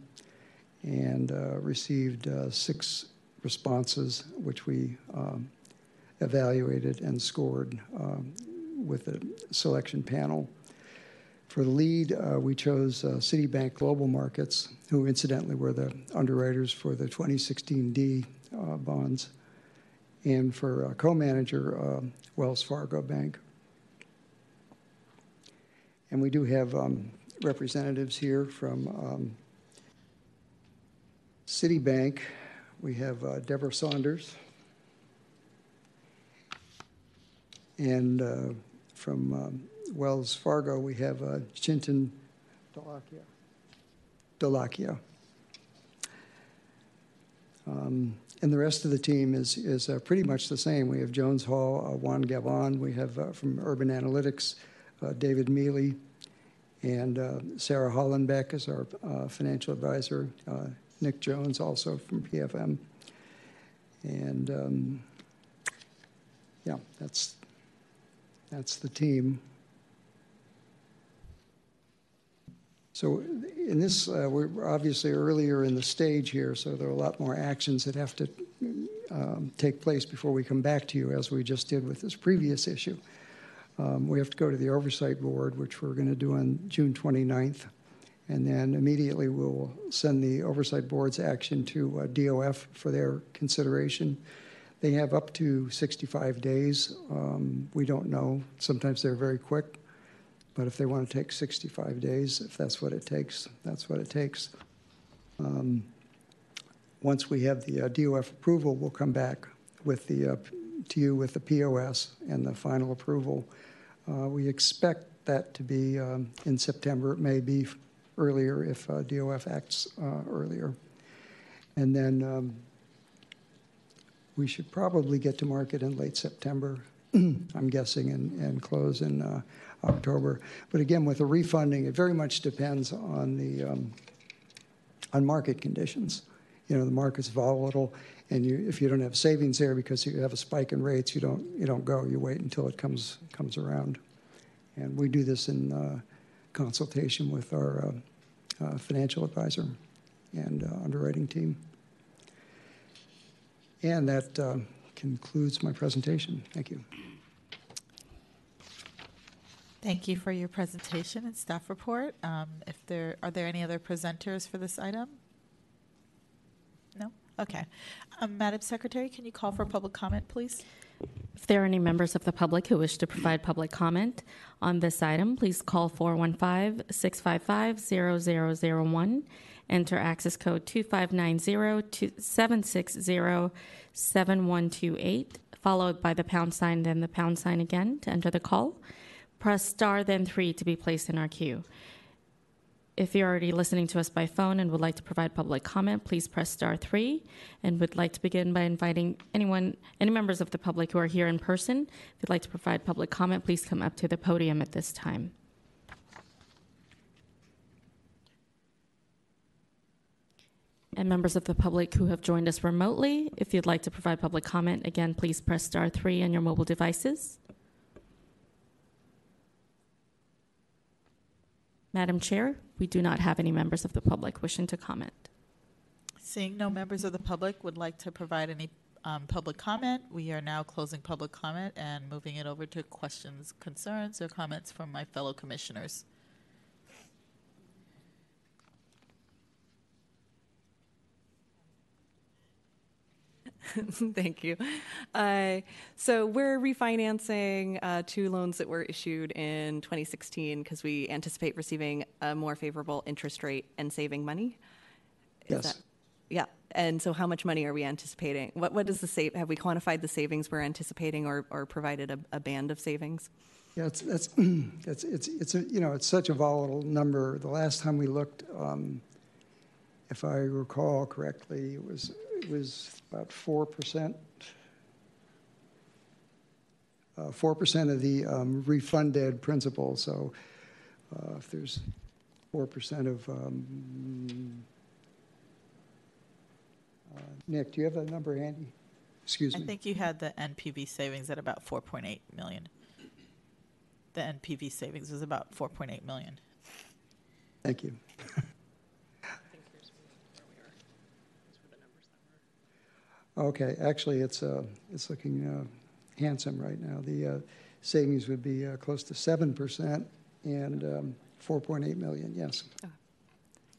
and received six responses, which we um, evaluated and scored um, with the selection panel. For the lead, uh, we chose uh, Citibank Global Markets, who incidentally were the underwriters for the 2016D uh, bonds, and for co-manager, Wells Fargo Bank. And we do have um, representatives here from um, Citibank. We have uh, Deborah Saunders. And uh, from um, Wells Fargo, we have uh, Chintan Dalakia. Dalakia. Um, and the rest of the team is, is uh, pretty much the same. We have Jones Hall, uh, Juan Gavon. We have uh, from Urban Analytics, uh, David Mealy, and uh, Sarah Hollenbeck is our uh, financial advisor. Nick Jones, also from PFM. And um, yeah, that's that's the team. So in this, uh, we're obviously earlier in the stage here, so there are a lot more actions that have to um, take place before we come back to you, as we just did with this previous issue. Um, we have to go to the Oversight Board, which we're going to do on June 29th. And then immediately we'll send the Oversight Board's action to uh, DOF for their consideration. They have up to 65 days. Um, we don't know. Sometimes they're very quick. But if they want to take 65 days, if that's what it takes, that's what it takes. Um, once we have the uh, DOF approval, we'll come back with the uh, to you with the POS and the final approval. Uh, we expect that to be um, in September. It may be earlier if uh, DOF acts uh, earlier. And then um, we should probably get to market in late September, I'm guessing, and, and close in uh, October. But again, with the refunding, it very much depends on the um, on market conditions. You know, the market's volatile, and you, if you don't have savings there because you have a spike in rates, you don't you don't go. You wait until it comes comes around. And we do this in uh, consultation with our uh, uh, financial advisor and uh, underwriting team. And that uh, concludes my presentation. Thank you. Thank you for your presentation and staff report. Um, if there are there any other presenters for this item? No. Okay. Um, Madam Secretary, can you call for public comment, please? If there are any members of the public who wish to provide public comment on this item, please call 415 655 0001. Enter access code 2590 760 7128, followed by the pound sign, then the pound sign again to enter the call. Press star, then three to be placed in our queue. If you're already listening to us by phone and would like to provide public comment, please press star three. And would like to begin by inviting anyone, any members of the public who are here in person. If you'd like to provide public comment, please come up to the podium at this time. And members of the public who have joined us remotely, if you'd like to provide public comment, again, please press star three on your mobile devices. Madam Chair, we do not have any members of the public wishing to comment. Seeing no members of the public would like to provide any um, public comment, we are now closing public comment and moving it over to questions, concerns, or comments from my fellow commissioners. Thank you. Uh, so we're refinancing uh, two loans that were issued in 2016 because we anticipate receiving a more favorable interest rate and saving money. Is Yes. that- yeah. And so, how much money are we anticipating? What What is the save? Have we quantified the savings we're anticipating, or, or provided a, a band of savings? Yeah, it's, that's, it's, it's, it's, a, you know, it's such a volatile number. The last time we looked, um, if I recall correctly, it was, it was about 4%. Uh, 4% of the um, refunded principal. So uh, if there's 4% of, um, uh, Nick, do you have that number handy? Excuse I me. I think you had the NPV savings at about 4.8 million. The NPV savings was about 4.8 million. Thank you. Okay, actually, it's, uh, it's looking uh, handsome right now. The uh, savings would be uh, close to 7%, and um, 4.8 million, yes.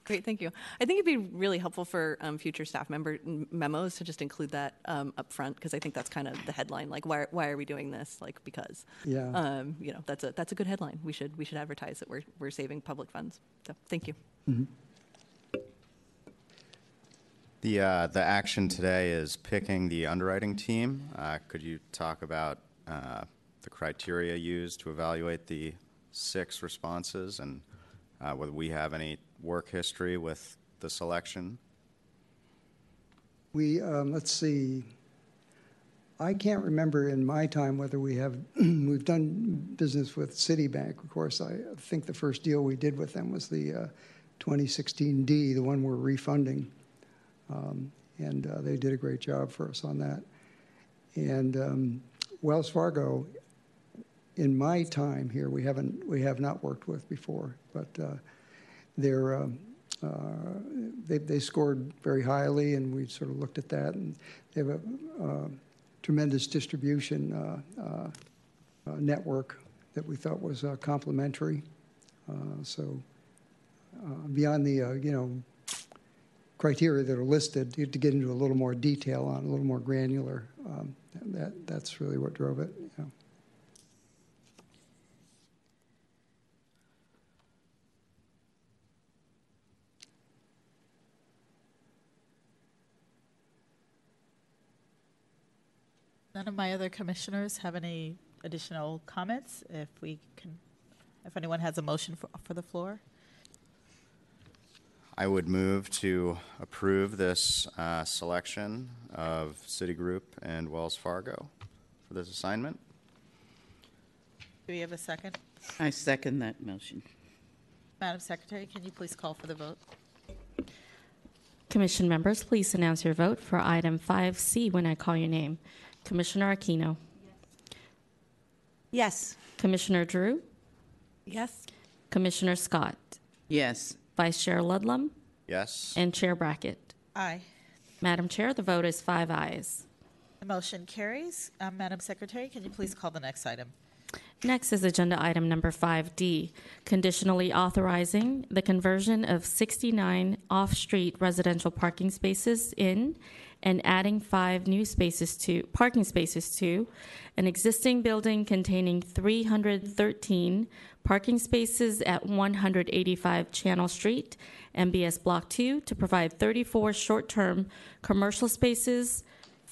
Great, thank you. I think it'd be really helpful for um, future staff member memos to just include that um, up front because I think that's kind of the headline. Like, why, why are we doing this? Like, because. Yeah. Um, you know, that's a that's a good headline. We should we should advertise that we're we're saving public funds. So, thank you. The, uh, the action today is picking the underwriting team. Uh, Could you talk about uh, the criteria used to evaluate the six responses and uh, whether we have any work history with the selection? We, um, let's see, I can't remember in my time whether we have, we've done business with Citibank, of course. I think the first deal we did with them was the uh, 2016D, the one we're refunding. Um, And uh, they did a great job for us on that. And um, Wells Fargo, in my time here, we haven't, we have not worked with before, but uh, they're, um, uh, they, they scored very highly, and we sort of looked at that, and they have a tremendous distribution uh, uh, uh, network that we thought was complementary. So beyond the you know criteria that are listed, to to get into a little more detail on, a little more granular, um, that that's really what drove it. None of my other commissioners have any additional comments. If we can, if anyone has a motion for, for the floor. I would move to approve this uh, selection of Citigroup and Wells Fargo for this assignment. Do we have a second? I second that motion. Madam Secretary, can you please call for the vote? Commission members, please announce your vote for item 5C when I call your name. Commissioner Aquino. Yes. Commissioner Drew. Yes. Commissioner Scott. Yes. Vice Chair Ludlam. Yes? And Chair Brackett. Aye. Madam Chair, the vote is five ayes. The motion carries. Um, Madam Secretary, can you please call the next item? Next is agenda item number 5D, conditionally authorizing the conversion of 69 off-street residential parking spaces in and adding five new spaces to, parking spaces to, an existing building containing 313 parking spaces at 185 Channel Street, MBS Block 2, to provide 34 short-term commercial spaces,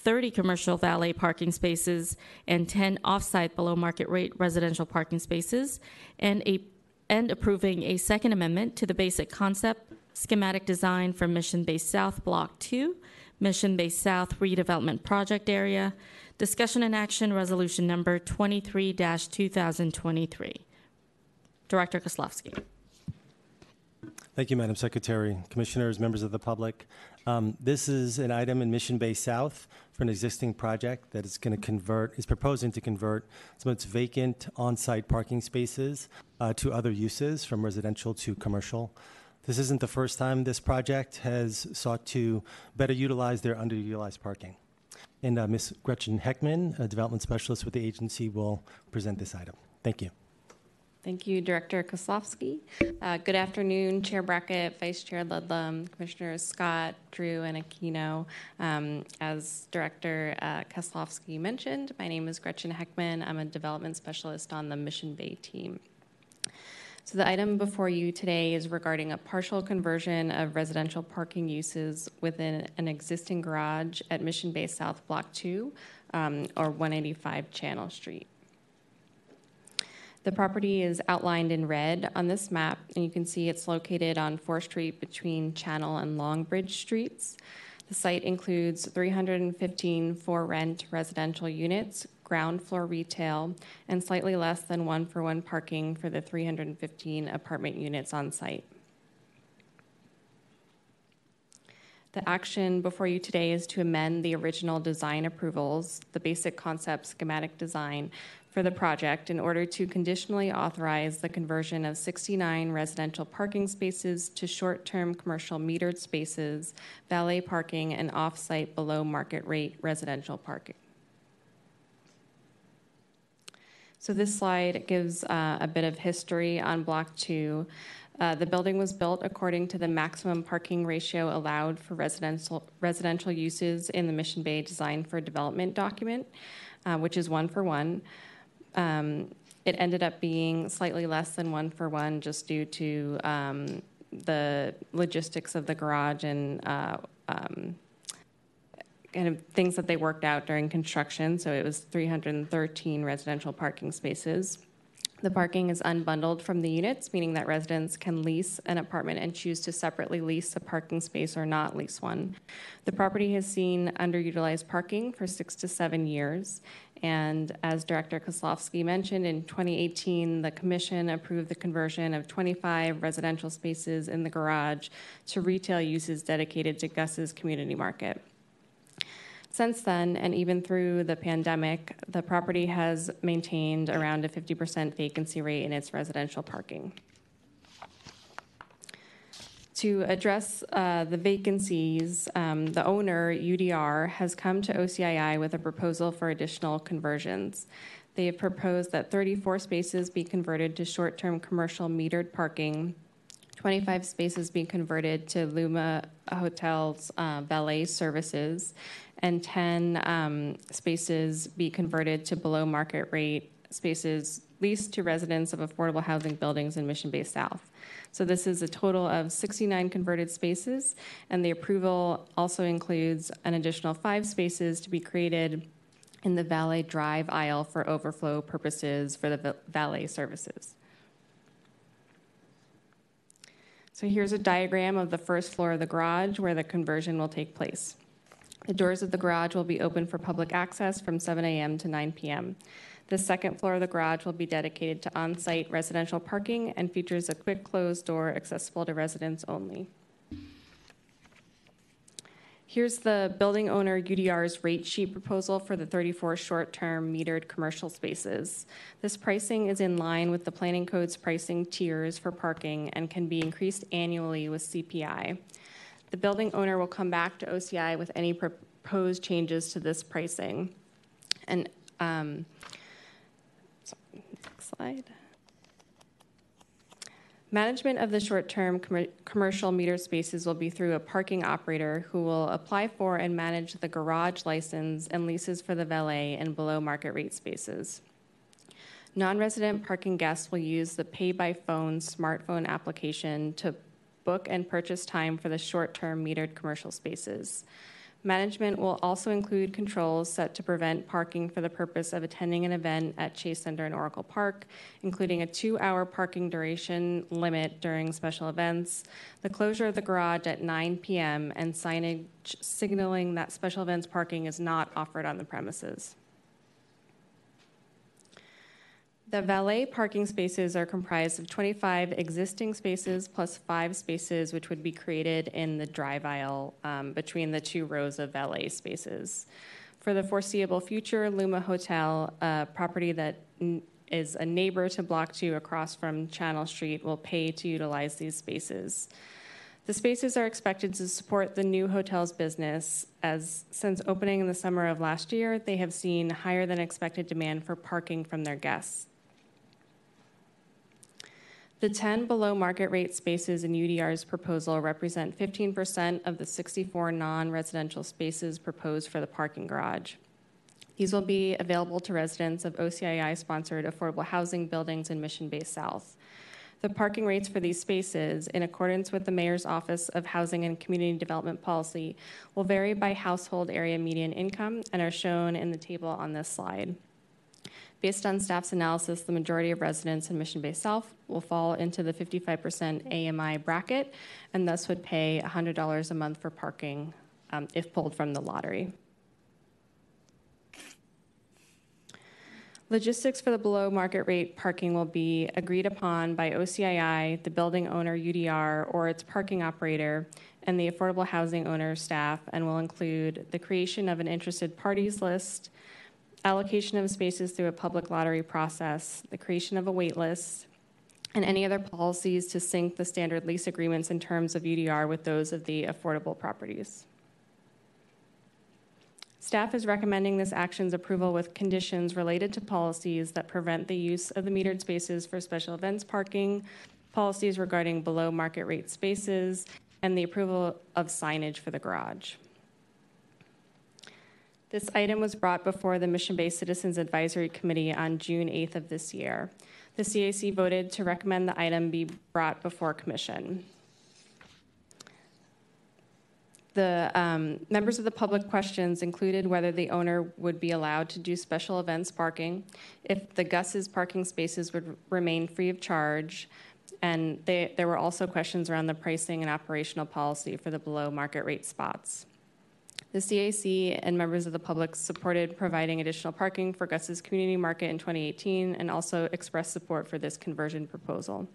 30 commercial valet parking spaces and 10 off-site below market rate residential parking spaces, and a and approving a second amendment to the basic concept schematic design for Mission Bay South Block 2, Mission Bay South redevelopment project area. Discussion and action resolution number 23-2023. Director Kaslofsky. Thank you, Madam Secretary, Commissioners, members of the public. Um, This is an item in Mission Bay South for an existing project that is going to convert, is proposing to convert some of its vacant on-site parking spaces uh, to other uses, from residential to commercial. This isn't the first time this project has sought to better utilize their underutilized parking. And uh, Ms. Gretchen Heckman, a development specialist with the agency, will present this item. Thank you. Thank you, Director Kaslofsky. Uh, good afternoon, Chair Brackett, Vice Chair Ludlam, Commissioners Scott, Drew, and Aquino. Um, as Director uh, mentioned, my name is Gretchen Heckman. I'm a development specialist on the Mission Bay team. So the item before you today is regarding a partial conversion of residential parking uses within an existing garage at Mission Bay South Block 2 um, or 185 Channel Street. The property is outlined in red on this map, and you can see it's located on 4th Street between Channel and Longbridge Streets. The site includes 315 for rent residential units, ground floor retail, and slightly less than one for one parking for the 315 apartment units on site. The action before you today is to amend the original design approvals, the basic concept schematic design for the project in order to conditionally authorize the conversion of 69 residential parking spaces to short term commercial metered spaces, valet parking, and off site below market rate residential parking. So this slide gives uh, a bit of history on Block 2. Uh, the building was built according to the maximum parking ratio allowed for residential, residential uses in the Mission Bay Design for Development document, uh, which is one for one. Um, it ended up being slightly less than one for one just due to um, the logistics of the garage and uh, um, kind of things that they worked out during construction. So it was 313 residential parking spaces. The parking is unbundled from the units, meaning that residents can lease an apartment and choose to separately lease a parking space or not lease one. The property has seen underutilized parking for six to seven years. And as Director Kaslofsky mentioned, in 2018, the Commission approved the conversion of 25 residential spaces in the garage to retail uses dedicated to Gus's Community Market. Since then, and even through the pandemic, the property has maintained around a 50% vacancy rate in its residential parking. To address uh, the vacancies, um, the owner, UDR, has come to OCII with a proposal for additional conversions. They have proposed that 34 spaces be converted to short term commercial metered parking 25 spaces be converted to Luma Hotels uh, valet services, and 10 um, spaces be converted to below market rate spaces leased to residents of affordable housing buildings in Mission Bay South. So this is a total of 69 converted spaces, and the approval also includes an additional five spaces to be created in the valet drive aisle for overflow purposes for the valet services. So here's a diagram of the first floor of the garage where the conversion will take place. The doors of the garage will be open for public access from 7 a.m. to 9 p.m. The second floor of the garage will be dedicated to on site residential parking and features a quick closed door accessible to residents only. Here's the building owner UDR's rate sheet proposal for the 34 short term metered commercial spaces. This pricing is in line with the Planning Code's pricing tiers for parking and can be increased annually with CPI. The building owner will come back to OCI with any proposed changes to this pricing. And um, next slide. Management of the short term com- commercial meter spaces will be through a parking operator who will apply for and manage the garage license and leases for the valet and below market rate spaces. Non resident parking guests will use the pay by phone smartphone application to book and purchase time for the short term metered commercial spaces. Management will also include controls set to prevent parking for the purpose of attending an event at Chase Center and Oracle Park, including a two hour parking duration limit during special events, the closure of the garage at 9 p.m., and signage signaling that special events parking is not offered on the premises. The valet parking spaces are comprised of 25 existing spaces plus five spaces which would be created in the drive aisle um, between the two rows of valet spaces. For the foreseeable future, Luma Hotel, a property that n- is a neighbor to Block 2 across from Channel Street, will pay to utilize these spaces. The spaces are expected to support the new hotel's business, as since opening in the summer of last year, they have seen higher than expected demand for parking from their guests. The 10 below market rate spaces in UDR's proposal represent 15% of the 64 non residential spaces proposed for the parking garage. These will be available to residents of OCII sponsored affordable housing buildings in Mission Bay South. The parking rates for these spaces, in accordance with the Mayor's Office of Housing and Community Development Policy, will vary by household area median income and are shown in the table on this slide. Based on staff's analysis, the majority of residents in Mission Bay South will fall into the 55% AMI bracket and thus would pay $100 a month for parking um, if pulled from the lottery. Logistics for the below market rate parking will be agreed upon by OCII, the building owner UDR, or its parking operator, and the affordable housing owner staff, and will include the creation of an interested parties list, allocation of spaces through a public lottery process, the creation of a wait list, and any other policies to sync the standard lease agreements in terms of UDR with those of the affordable properties. Staff is recommending this action's approval with conditions related to policies that prevent the use of the metered spaces for special events parking, policies regarding below market rate spaces, and the approval of signage for the garage. This item was brought before the Mission Bay Citizens Advisory Committee on June 8th of this year. The CAC voted to recommend the item be brought before Commission. The um, members of the public questions included whether the owner would be allowed to do special events parking, if the Gus's parking spaces would remain free of charge, and they, there were also questions around the pricing and operational policy for the below market rate spots. The CAC and members of the public supported providing additional parking for Gus's Community Market in 2018 and also expressed support for this conversion proposal.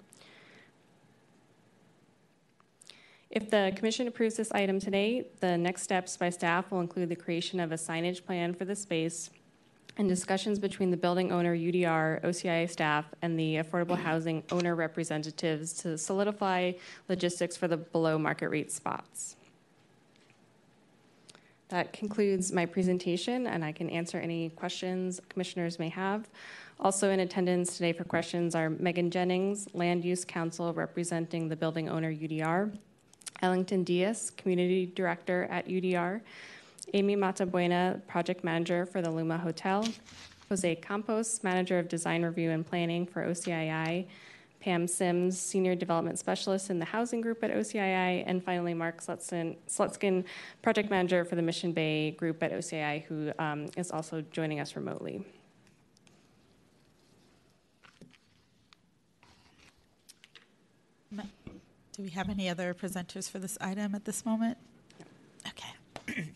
If the Commission approves this item today, the next steps by staff will include the creation of a signage plan for the space and discussions between the building owner, UDR, OCIA staff, and the affordable housing owner representatives to solidify logistics for the below market rate spots. That concludes my presentation, and I can answer any questions commissioners may have. Also in attendance today for questions are Megan Jennings, Land Use Counsel representing the building owner UDR, Ellington Diaz, Community Director at UDR, Amy Matabuena, Project Manager for the Luma Hotel, Jose Campos, Manager of Design Review and Planning for OCII, Pam Sims, Senior Development Specialist in the Housing Group at OCII, and finally Mark Slutskin, Slutskin Project Manager for the Mission Bay Group at OCII, who um, is also joining us remotely. Do we have any other presenters for this item at this moment? Okay.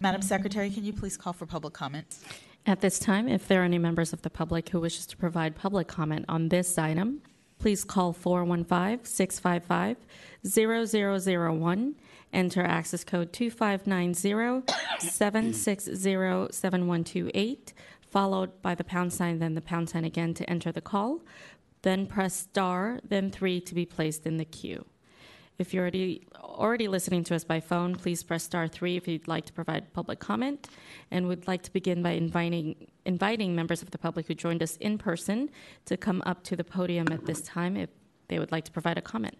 Madam Secretary, can you please call for public comments? At this time, if there are any members of the public who wishes to provide public comment on this item, please call 415-655-0001, enter access code 2590-760-7128, followed by the pound sign, then the pound sign again to enter the call then press star, then three to be placed in the queue. If you're already, already listening to us by phone, please press star three if you'd like to provide public comment. And we'd like to begin by inviting, inviting members of the public who joined us in person to come up to the podium at this time if they would like to provide a comment.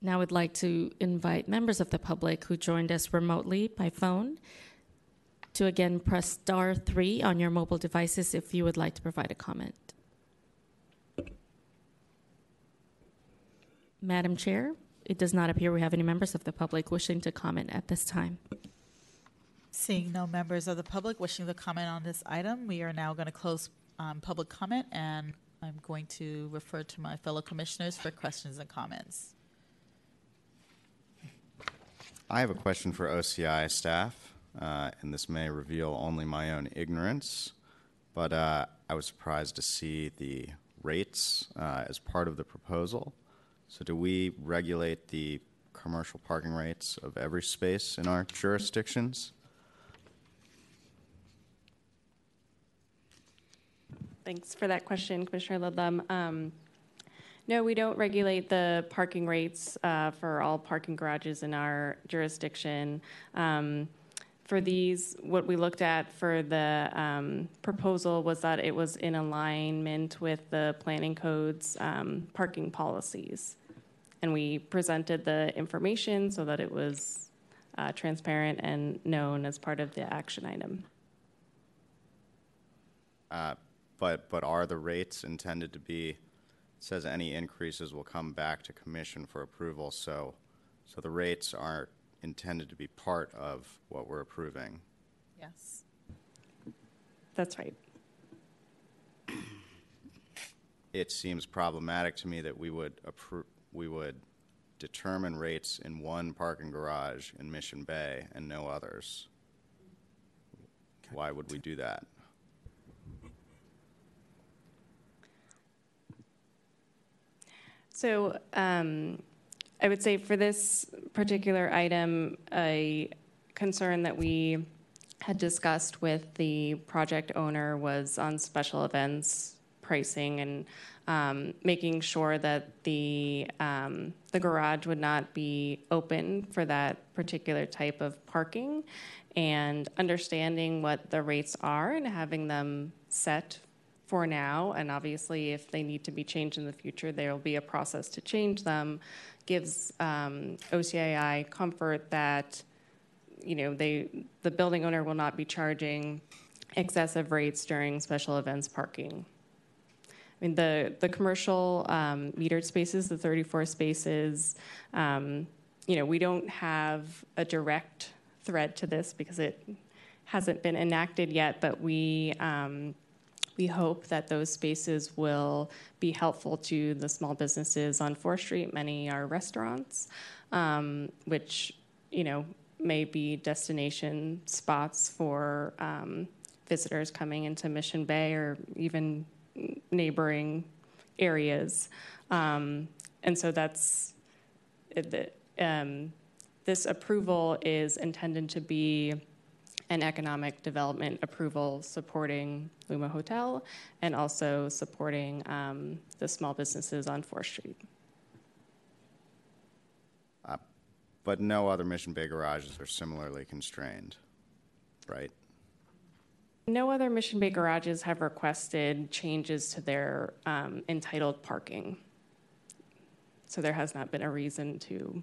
Now, I'd like to invite members of the public who joined us remotely by phone to again press star three on your mobile devices if you would like to provide a comment. Madam Chair, it does not appear we have any members of the public wishing to comment at this time. Seeing no members of the public wishing to comment on this item, we are now going to close um, public comment and I'm going to refer to my fellow commissioners for questions and comments. I have a question for OCI staff uh, and this may reveal only my own ignorance, but uh, I was surprised to see the rates uh, as part of the proposal. So, do we regulate the commercial parking rates of every space in our jurisdictions? Thanks for that question, Commissioner Ludlam. Um, no, we don't regulate the parking rates uh, for all parking garages in our jurisdiction. Um, for these, what we looked at for the um, proposal was that it was in alignment with the planning code's um, parking policies. And we presented the information so that it was uh, transparent and known as part of the action item. Uh, but but are the rates intended to be? says any increases will come back to commission for approval. So so the rates are intended to be part of what we're approving. Yes. That's right. It seems problematic to me that we would appro- we would determine rates in one parking garage in Mission Bay and no others. Why would we do that? So um, I would say for this particular item, a concern that we had discussed with the project owner was on special events pricing and um, making sure that the um, the garage would not be open for that particular type of parking, and understanding what the rates are and having them set for now. And obviously, if they need to be changed in the future, there will be a process to change them. Gives um, comfort that you know they the building owner will not be charging excessive rates during special events parking. I mean, the, the commercial um, metered spaces, the 34 spaces, um, you know, we don't have a direct thread to this because it hasn't been enacted yet, but we, um, we hope that those spaces will be helpful to the small businesses on 4th Street. Many are restaurants, um, which, you know, may be destination spots for um, visitors coming into Mission Bay or even neighboring areas. Um, and so that's the, um, this approval is intended to be an economic development approval supporting Luma Hotel and also supporting um, the small businesses on 4th Street. Uh, but no other Mission Bay garages are similarly constrained, right? No other Mission Bay garages have requested changes to their um, entitled parking. So there has not been a reason to.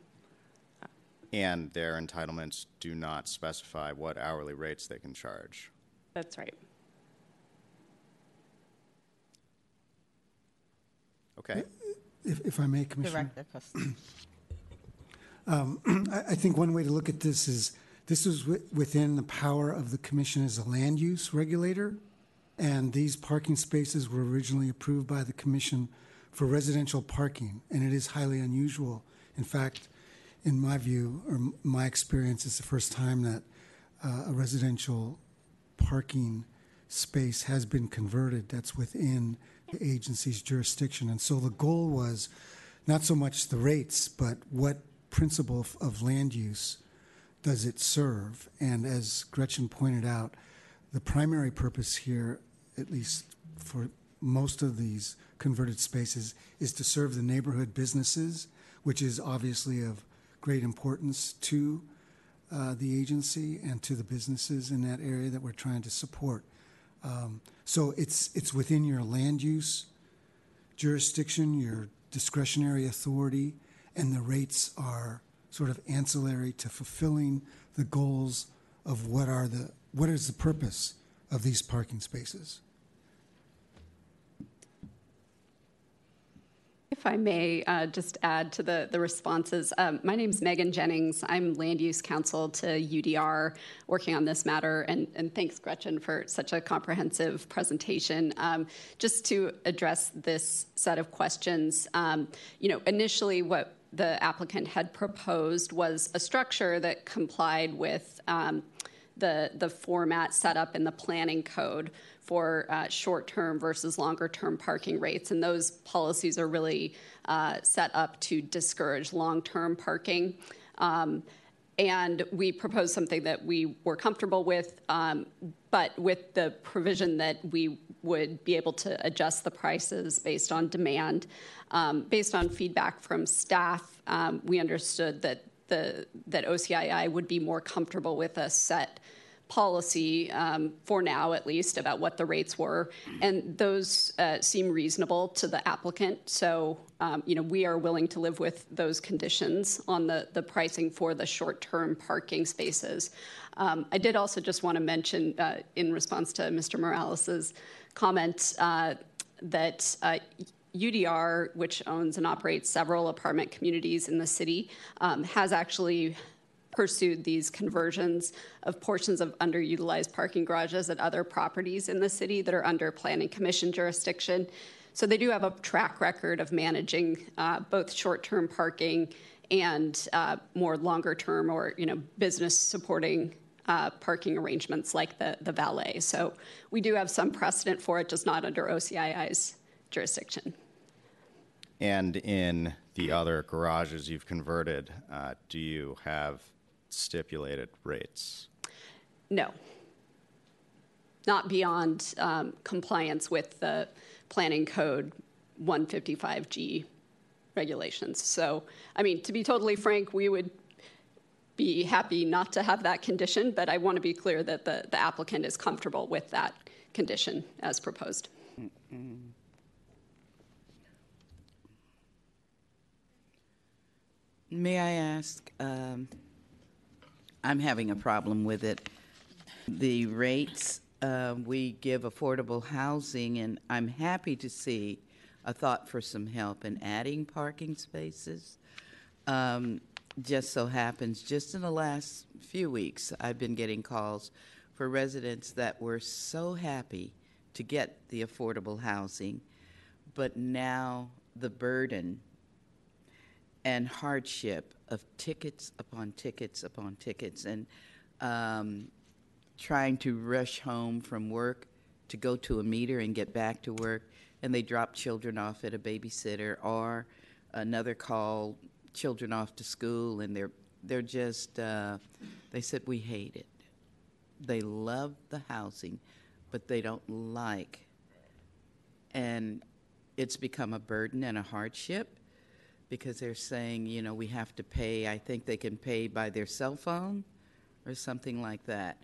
And their entitlements do not specify what hourly rates they can charge. That's right. Okay. If, if I may, Commissioner. Director Costa. Um, I, I think one way to look at this is this is wi- within the power of the commission as a land use regulator. And these parking spaces were originally approved by the commission for residential parking, and it is highly unusual. In fact, in my view, or my experience, it's the first time that uh, a residential parking space has been converted that's within the agency's jurisdiction. And so the goal was not so much the rates, but what principle of, of land use does it serve? And as Gretchen pointed out, the primary purpose here, at least for most of these converted spaces, is to serve the neighborhood businesses, which is obviously of great importance to uh, the agency and to the businesses in that area that we're trying to support. Um, so it's it's within your land use jurisdiction, your discretionary authority, and the rates are sort of ancillary to fulfilling the goals of what are the what is the purpose of these parking spaces. If I may uh, just add to the, the responses, um, my name is Megan Jennings. I'm land use counsel to UDR working on this matter. And, and thanks, Gretchen, for such a comprehensive presentation. Um, just to address this set of questions, um, you know, initially what the applicant had proposed was a structure that complied with um, the, the format set up in the planning code for uh, short term versus longer term parking rates. And those policies are really uh, set up to discourage long term parking. Um, and we proposed something that we were comfortable with, um, but with the provision that we would be able to adjust the prices based on demand. Um, based on feedback from staff, um, we understood that the that OCII would be more comfortable with a set policy um, for now, at least, about what the rates were, and those uh, seem reasonable to the applicant. So, um, you know, we are willing to live with those conditions on the the pricing for the short-term parking spaces. Um, I did also just want to mention, uh, in response to Mr. Morales's comment, uh, that. Uh, UDR, which owns and operates several apartment communities in the city, um, has actually pursued these conversions of portions of underutilized parking garages at other properties in the city that are under planning commission jurisdiction. So they do have a track record of managing uh, both short-term parking and uh, more longer-term or you know business supporting uh, parking arrangements like the the valet. So we do have some precedent for it, just not under OCII's jurisdiction. And in the other garages you've converted, uh, do you have stipulated rates? No. Not beyond um, compliance with the Planning Code 155G regulations. So, I mean, to be totally frank, we would be happy not to have that condition, but I want to be clear that the, the applicant is comfortable with that condition as proposed. May I ask, um, I'm having a problem with it. The rates, uh, we give affordable housing, and I'm happy to see a thought for some help in adding parking spaces. Um, just so happens, just in the last few weeks, I've been getting calls for residents that were so happy to get the affordable housing, but now the burden and hardship of tickets upon tickets upon tickets. And um, trying to rush home from work to go to a meter and get back to work and they drop children off at a babysitter or another call children off to school and they're they're just uh, they said we hate it. They love the housing but they don't like and it's become a burden and a hardship because they're saying, you know, we have to pay, I think they can pay by their cell phone or something like that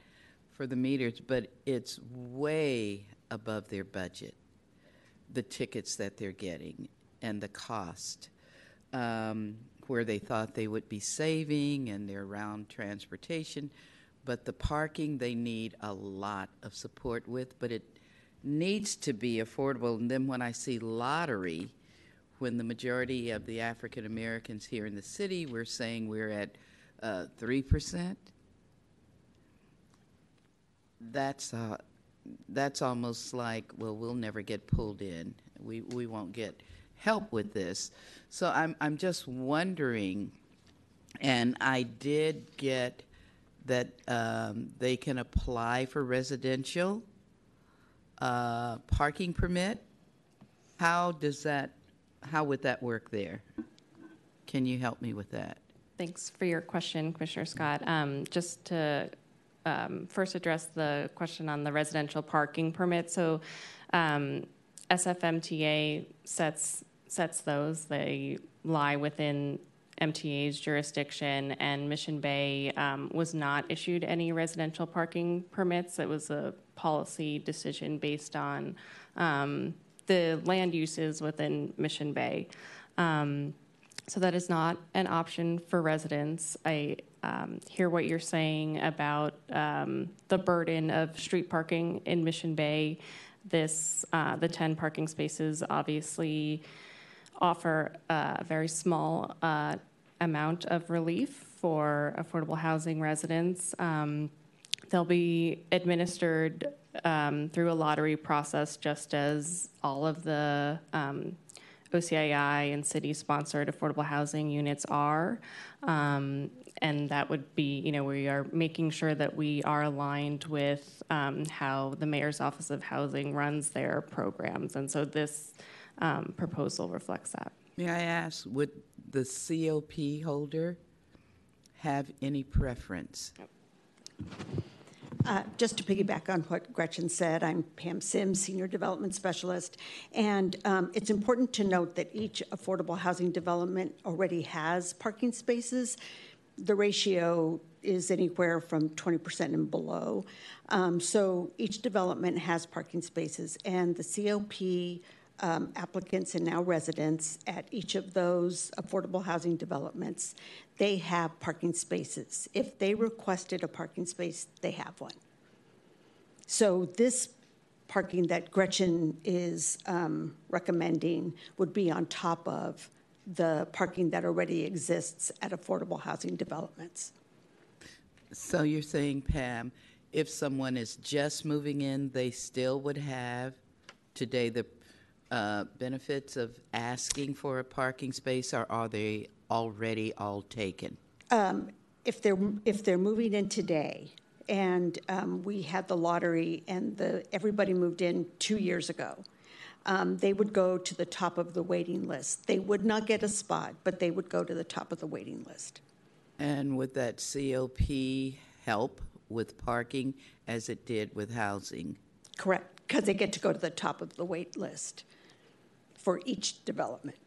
for the meters, but it's way above their budget, the tickets that they're getting and the cost. Um, where they thought they would be saving and their round transportation, but the parking they need a lot of support with, but it needs to be affordable. And then when I see lottery, when the majority of the African Americans here in the city, we're saying we're at uh, 3%. That's, uh, that's almost like, well, we'll never get pulled in. We, we won't get help with this. So I'm, I'm just wondering, and I did get that um, they can apply for residential uh, parking permit. How does that how would that work there? Can you help me with that? Thanks for your question, Commissioner Scott. Um, just to um, first address the question on the residential parking permit. So, um, SFMTA sets sets those. They lie within MTA's jurisdiction, and Mission Bay um, was not issued any residential parking permits. It was a policy decision based on um, the land uses within Mission Bay. Um, so that is not an option for residents. I um, hear what you're saying about um, the burden of street parking in Mission Bay. This, uh, the 10 parking spaces obviously offer a very small uh, amount of relief for affordable housing residents. Um, they'll be administered um, through a lottery process, just as all of the um, OCII and city sponsored affordable housing units are. Um, and that would be, you know, we are making sure that we are aligned with um, how the Mayor's Office of Housing runs their programs. And so this um, proposal reflects that. May I ask, would the COP holder have any preference? Uh, just to piggyback on what Gretchen said, I'm Pam Sims, Senior Development Specialist, and um, it's important to note that each affordable housing development already has parking spaces. The ratio is anywhere from 20% and below. Um, so each development has parking spaces, and the COP um, applicants and now residents at each of those affordable housing developments, they have parking spaces. If they requested a parking space, they have one. So this parking that Gretchen is um, recommending would be on top of the parking that already exists at affordable housing developments. So you're saying, Pam, if someone is just moving in, they still would have today the uh, benefits of asking for a parking space, or are they already all taken? Um, if they're if they're moving in today, and um, we had the lottery, and the everybody moved in two years ago, um, they would go to the top of the waiting list. They would not get a spot, but they would go to the top of the waiting list. And would that COP help with parking as it did with housing? Correct. because they get to go to the top of the wait list for each development.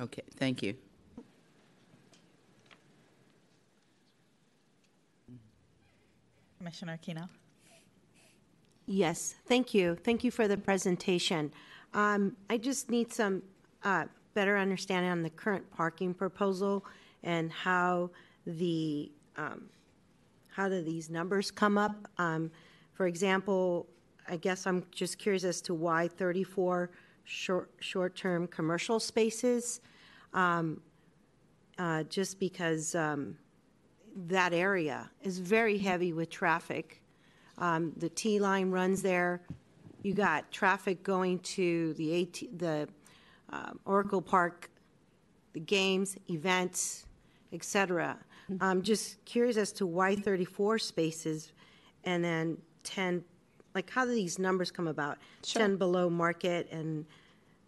Okay, thank you. Commissioner Aquino. Yes, thank you. Thank you for the presentation. Um, I just need some uh, better understanding on the current parking proposal and how the um, how do these numbers come up? Um, for example, I guess I'm just curious as to why 34 short short-term commercial spaces. Um, uh, just because um, that area is very heavy with traffic. Um, the T line runs there. You got traffic going to the AT, the um, Oracle Park, the games, events, etc. I'm just curious as to why 34 spaces and then 10, like how do these numbers come about? 10 below market and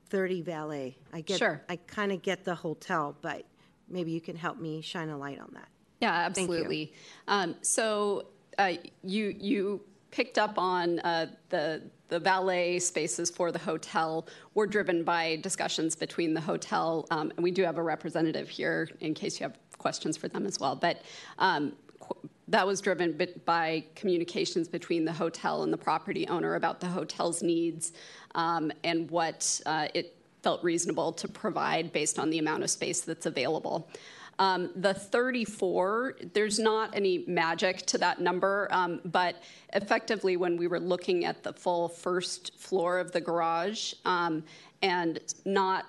30 valet. I get, Sure. I kind of get the hotel, but maybe you can help me shine a light on that. Yeah, absolutely. Um, so uh, you you picked up on uh, the the valet spaces for the hotel were driven by discussions between the hotel, um, and we do have a representative here in case you have questions for them as well. But um, that was driven by communications between the hotel and the property owner about the hotel's needs um, and what uh, it felt reasonable to provide based on the amount of space that's available. Um, the 34, there's not any magic to that number, um, but effectively, when we were looking at the full first floor of the garage um, and not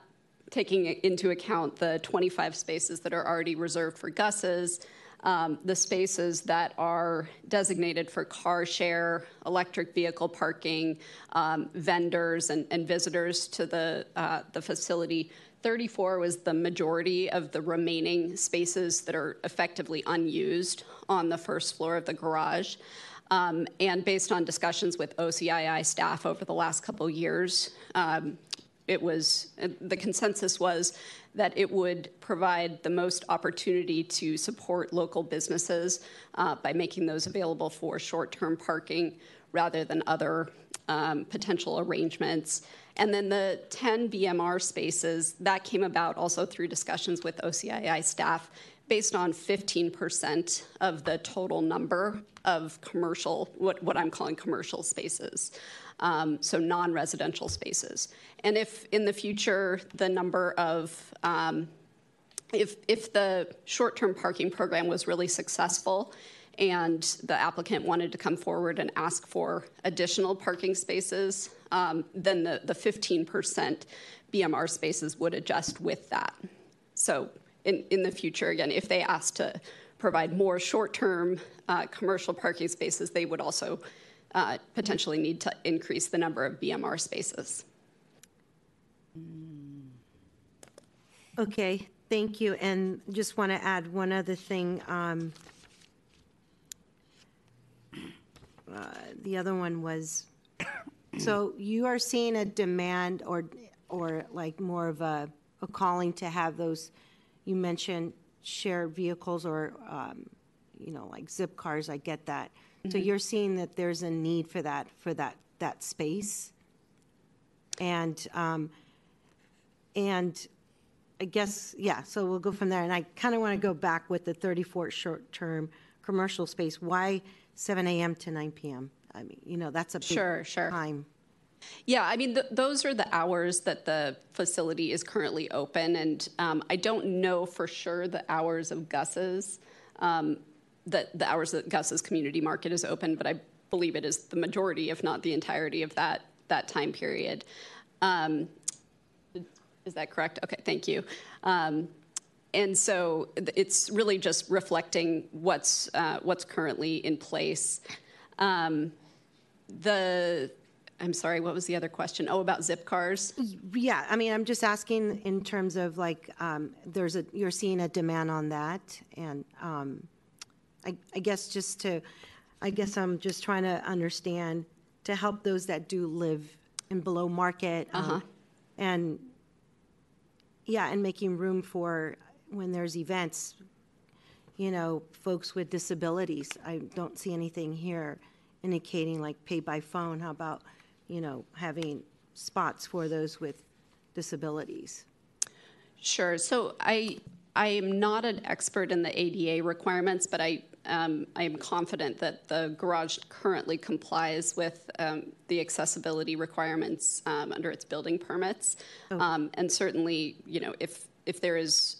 taking into account the 25 spaces that are already reserved for Gus's, um, the spaces that are designated for car share, electric vehicle parking, um, vendors, and, and visitors to the, uh, the facility. 34 was the majority of the remaining spaces that are effectively unused on the first floor of the garage. Um, and based on discussions with OCII staff over the last couple years, um, it was the consensus was that it would provide the most opportunity to support local businesses uh, by making those available for short-term parking rather than other um, potential arrangements. And then the 10 BMR spaces that came about also through discussions with OCII staff based on 15% of the total number of commercial, what, what I'm calling commercial spaces, um, so non residential spaces. And if in the future the number of, um, if, if the short term parking program was really successful and the applicant wanted to come forward and ask for additional parking spaces, um, then the, the 15% BMR spaces would adjust with that. So in, in the future, again, if they asked to provide more short-term uh, commercial parking spaces, they would also uh, potentially need to increase the number of BMR spaces. Okay, thank you. And just want to add one other thing. Um, uh, the other one was, so you are seeing a demand or, or like more of a, a calling to have those, you mentioned shared vehicles or, um, you know, like zip cars, I get that. So Mhm. you're seeing that there's a need for that, for that, that space? And, um, and I guess, yeah, so we'll go from there. And I kind of want to go back with the 34 short-term commercial space. Why 7 AM to 9 PM? I mean, you know, that's a big Sure, sure. time. Yeah, I mean, th- those are the hours that the facility is currently open, and um, I don't know for sure the hours of Gus's, um, that the hours that Gus's community market is open, but I believe it is the majority, if not the entirety, of that that time period. Um, is that correct? Okay, thank you. Um, and so it's really just reflecting what's uh, what's currently in place. Um, the I'm sorry, what was the other question? Oh, about zip cars. Yeah, I mean, I'm just asking in terms of like, um, there's a, you're seeing a demand on that. And um, I, I guess just to, I guess I'm just trying to understand to help those that do live in below market. um, Uh-huh. And, yeah, and making room for when there's events, you know, folks with disabilities. I don't see anything here indicating like pay by phone. How about, you know, having spots for those with disabilities? Sure. So I I am not an expert in the ADA requirements, but I um, I am confident that the garage currently complies with um, the accessibility requirements um, under its building permits, um, and certainly, you know, if if there is.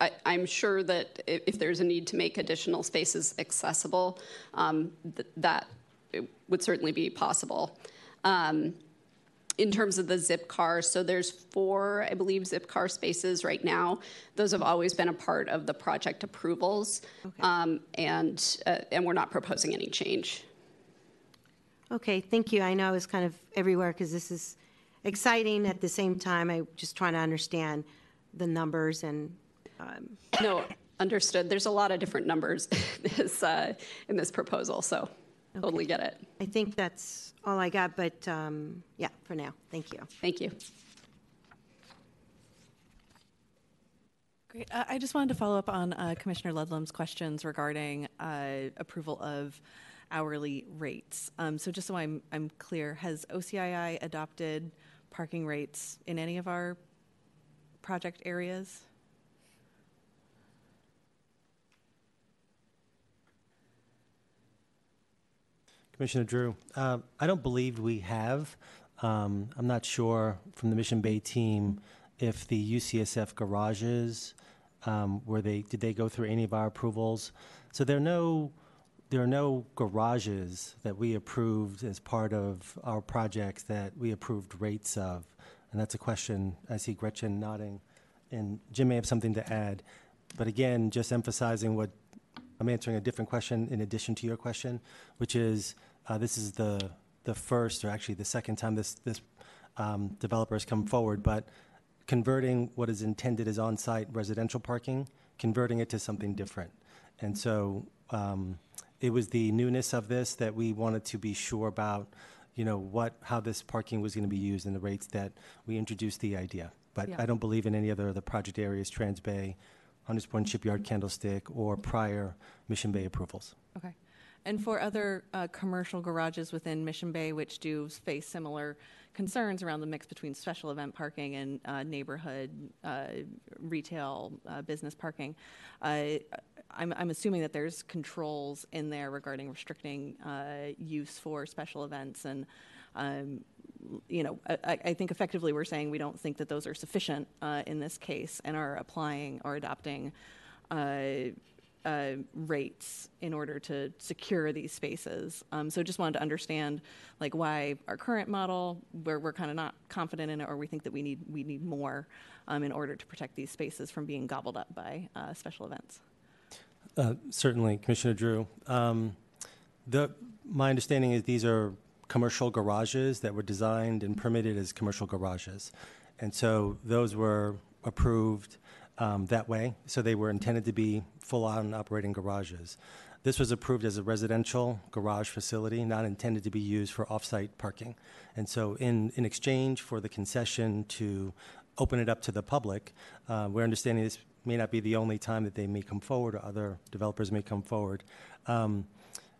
I, I'm sure that if, if there's a need to make additional spaces accessible, um, th- that it would certainly be possible. Um, in terms of the zip car, so there's four, I believe, zip car spaces right now. Those have always been a part of the project approvals, um, and uh, and we're not proposing any change. Okay, thank you. I know it's kind of everywhere because this is exciting. At the same time, I'm just trying to understand the numbers and. Um, no, understood. There's a lot of different numbers this, uh, in this proposal, so totally get it. I think that's all I got, but um, yeah, for now. Thank you. Thank you. Great. Uh, I just wanted to follow up on uh, Commissioner Ludlam's questions regarding uh, approval of hourly rates. Um, so just so I'm, I'm clear, has OCII adopted parking rates in any of our project areas? Commissioner Drew, uh, I don't believe we have. Um, I'm not sure from the Mission Bay team if the UCSF garages um, were they did they go through any of our approvals? So there are no there are no garages that we approved as part of our projects that we approved rates of, and that's a question. I see Gretchen nodding, and Jim may have something to add. But again, just emphasizing what I'm answering a different question in addition to your question, which is uh, this is the the first, or actually the second time this this um, developer has come forward, but converting what is intended as on-site residential parking, converting it to something different, and so um, it was the newness of this that we wanted to be sure about, you know, what how this parking was going to be used and the rates that we introduced the idea. But Yeah. I don't believe in any other of the project areas, Transbay, Hunters Point Shipyard, Candlestick, or prior Mission Bay approvals. Okay. And for other uh, commercial garages within Mission Bay, which do face similar concerns around the mix between special event parking and uh, neighborhood uh, retail uh, business parking, uh, I'm, I'm assuming that there's controls in there regarding restricting uh, use for special events and. Um, you know, I, I think effectively we're saying we don't think that those are sufficient uh, in this case and are applying or adopting uh, uh, rates in order to secure these spaces. Um, so just wanted to understand like why our current model, where we're kind of not confident in it, or we think that we need we need more um, in order to protect these spaces from being gobbled up by uh, special events. Uh, Certainly, Commissioner Drew. Um, The, my understanding is these are commercial garages that were designed and permitted as commercial garages. And so those were approved um, that way, so they were intended to be full-on operating garages. This was approved as a residential garage facility, not intended to be used for off-site parking. And so in, in exchange for the concession to open it up to the public, uh, we're understanding this may not be the only time that they may come forward or other developers may come forward. Um,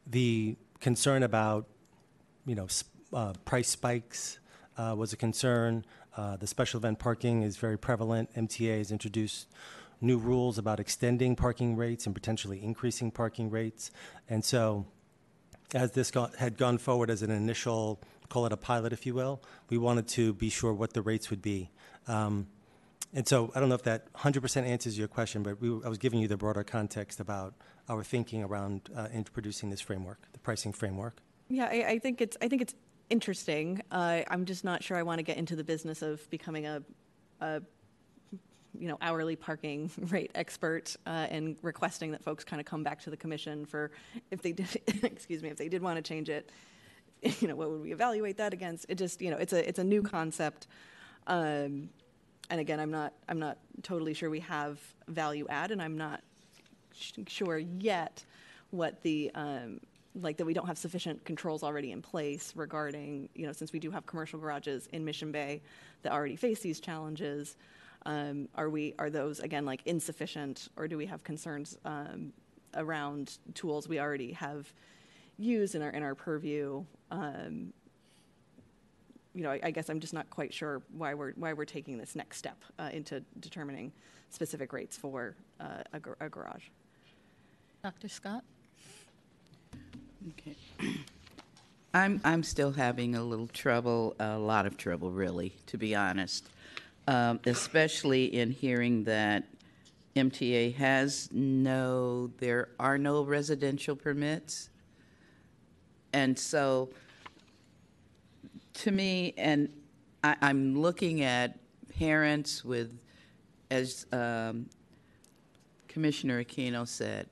the concern about, you know, uh, price spikes uh, was a concern. Uh, the special event parking is very prevalent. MTA has introduced new rules about extending parking rates and potentially increasing parking rates. And so, as this got, had gone forward as an initial, call it a pilot, if you will, we wanted to be sure what the rates would be. Um, and so, I don't know if that 100% answers your question, but we, I was giving you the broader context about our thinking around uh, introducing this framework, the pricing framework. Yeah, I, I think it's I think it's interesting. Uh, I'm just not sure I want to get into the business of becoming a, a you know hourly parking rate expert uh, and requesting that folks kind of come back to the commission for if they did excuse me if they did want to change it you know what would we evaluate that against it just you know it's a it's a new concept um, and again i'm not i'm not totally sure we have value add and i'm not sh- sure yet what the um, like that we don't have sufficient controls already in place regarding you know since we do have commercial garages in mission bay that already face these challenges um, are we are those again like insufficient or do we have concerns um, around tools we already have used in our in our purview. Um, you know, I, I, guess I'm just not quite sure why we're why we're taking this next step uh, into determining specific rates for uh, a, a garage. Dr. Scott? Okay. I'm, I'm still having a little trouble, a lot of trouble, really, to be honest, um, especially in hearing that MTA has no, there are no residential permits. And so, to me, and I, I'm looking at parents with, as um, Commissioner Aquino said,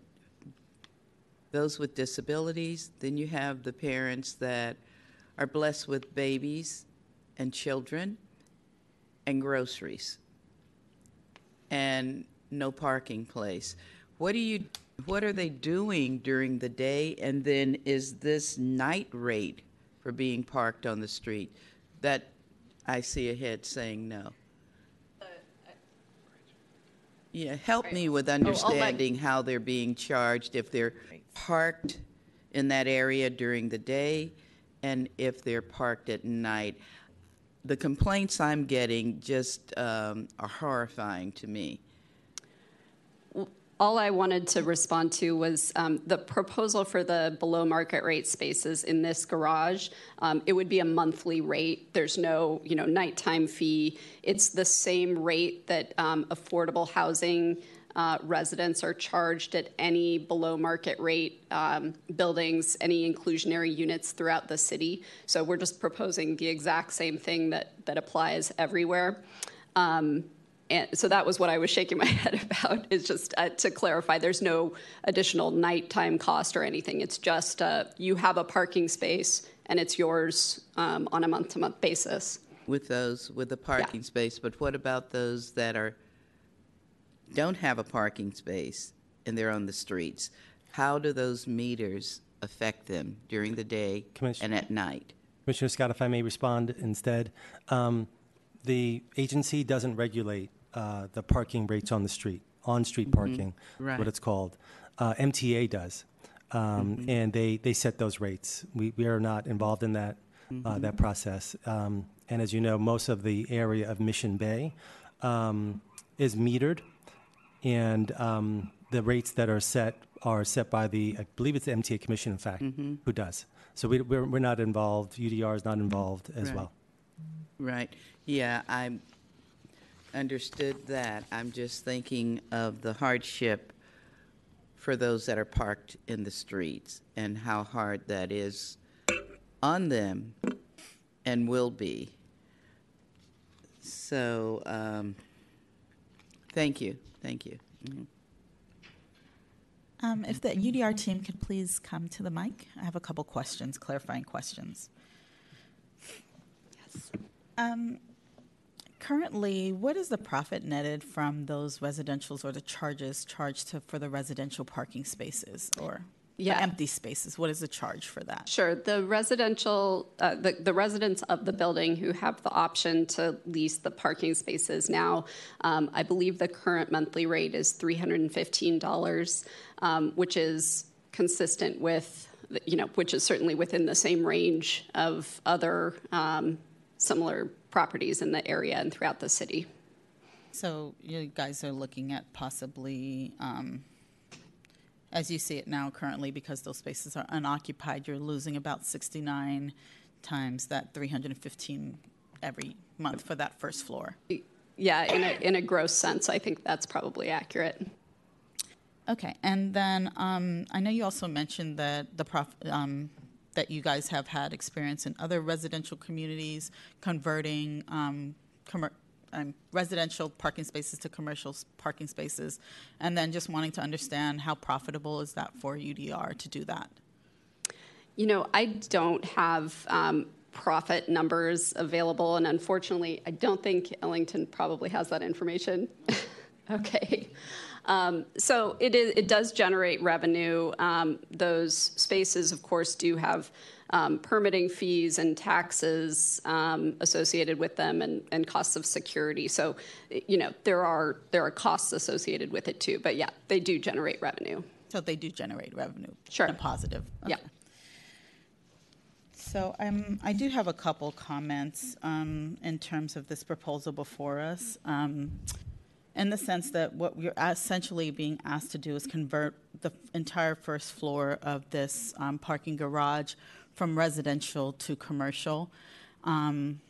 those with disabilities. Then you have the parents that are blessed with babies and children and groceries and no parking place. What do you what are they doing during the day and then is this night rate for being parked on the street that I see ahead saying no. Yeah, help me with oh, oh understanding how they're being charged if they're parked in that area during the day and if they're parked at night. The complaints I'm getting just um, are horrifying to me. All I wanted to respond to was um, the proposal for the below market rate spaces in this garage. Um, it would be a monthly rate. There's no, you know, nighttime fee. It's the same rate that um, affordable housing uh, residents are charged at any below market rate um, buildings, any inclusionary units throughout the city. So we're just proposing the exact same thing that that applies everywhere. Um, and so that was what I was shaking my head about. Is just uh, to clarify, there's no additional nighttime cost or anything. It's just uh, you have a parking space and it's yours um, on a month-to-month basis. With those with the parking yeah. space, but what about those that are don't have a parking space and they're on the streets? How do those meters affect them during the day and at night? Commissioner Scott, if I may respond instead. Um, the agency doesn't regulate uh, the parking rates on the street, on-street Mm-hmm. parking, Right. what it's called. Uh, MTA does, um, Mhm. and they, they set those rates. We, we are not involved in that, uh, Mhm. that process. Um, and as you know, most of the area of Mission Bay um, is metered, and um, the rates that are set are set by the, I believe it's the MTA Commission, in fact, Mhm. who does. So we, we're, we're not involved. UDR is not involved as Right. well. Right. Yeah, I understood that. I'm just thinking of the hardship for those that are parked in the streets and how hard that is on them and will be. So, um, thank you. Thank you. Mhm. Um, if the UDR team could please come to the mic, I have a couple questions, clarifying questions. Yes. Um, currently, what is the profit netted from those residentials or the charges charged to, for the residential parking spaces or Yeah. empty spaces? What is the charge for that? Sure. The residential, uh, the, the residents of the building who have the option to lease the parking spaces now, um, I believe the current monthly rate is $315, um, which is consistent with, you know, which is certainly within the same range of other um, similar properties in the area and throughout the city. So you guys are looking at possibly, um, as you see it now currently, because those spaces are unoccupied, you're losing about 69 times that 315 every month for that first floor. Yeah, in a, in a gross sense, I think that's probably accurate. Okay, and then um, I know you also mentioned that the prof, um, that you guys have had experience in other residential communities converting um, um, residential parking spaces to commercial parking spaces, and then just wanting to understand how profitable is that for UDR to do that? You know, I don't have um, profit numbers available, and unfortunately, I don't think Ellington probably has that information. okay. Um, so it, is, it does generate revenue. Um, those spaces, of course, do have um, permitting fees and taxes um, associated with them, and, and costs of security. So, you know, there are there are costs associated with it too. But yeah, they do generate revenue. So they do generate revenue. Sure. in a positive. Yeah. Okay. So um, I do have a couple comments um, in terms of this proposal before us. Um, in the sense that what we're essentially being asked to do is convert the entire first floor of this um, parking garage from residential to commercial. Um,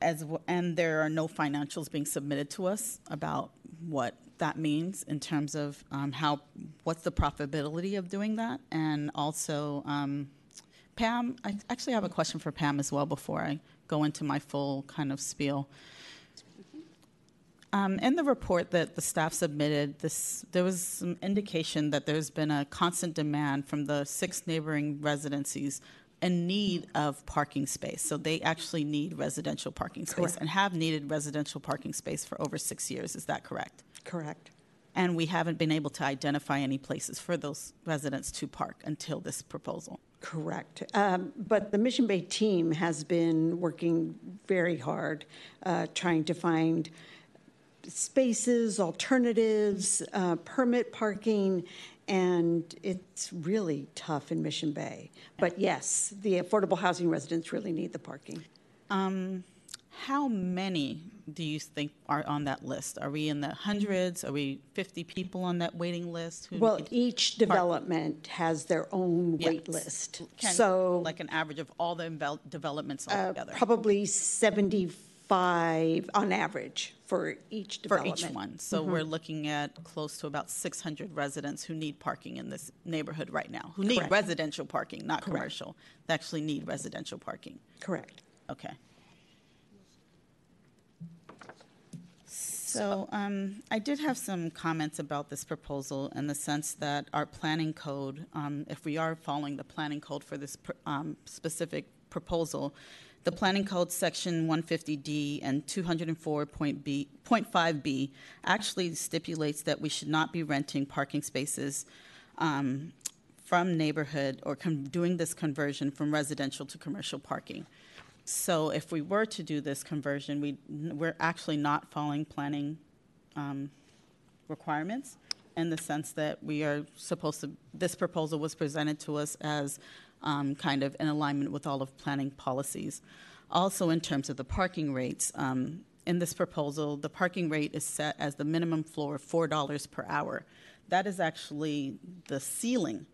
as and there are no financials being submitted to us about what that means in terms of um, how what's the profitability of doing that, and also um, Pam. I actually have a question for Pam as well before I go into my full kind of spiel. Um, in the report that the staff submitted, this, there was some indication that there's been a constant demand from the six neighboring residencies in need of parking space. So they actually need residential parking space Correct. and have needed residential parking space for over six years. Is that correct? Correct. And we haven't been able to identify any places for those residents to park until this proposal. Correct. Um, But the Mission Bay team has been working very hard, uh, trying to find spaces, alternatives, uh, permit parking, and it's really tough in Mission Bay. But yes, the affordable housing residents really need the parking. Um, how many do you think are on that list? Are we in the hundreds? Are we 50 people on that waiting list? Well, each development has their own Yes. wait list. Can- So like an average of all the developments uh, probably 75 on average for each for development. each one. So Mhm. we're looking at close to about 600 residents who need parking in this neighborhood right now. Who need Correct. residential parking, not commercial. They actually need residential parking. Correct. Okay. So um, I did have some comments about this proposal in the sense that our planning code, um, if we are following the planning code for this pr- um, specific proposal, the planning code section 150D and 204.5B actually stipulates that we should not be renting parking spaces um, from neighborhood or doing this conversion from residential to commercial parking. So if we were to do this conversion, we, we're actually not following planning um, requirements in the sense that we are supposed to, this proposal was presented to us as um, kind of in alignment with all of planning policies. Also, in terms of the parking rates, um, in this proposal, the parking rate is set as the minimum floor of $4 per hour. That is actually the ceiling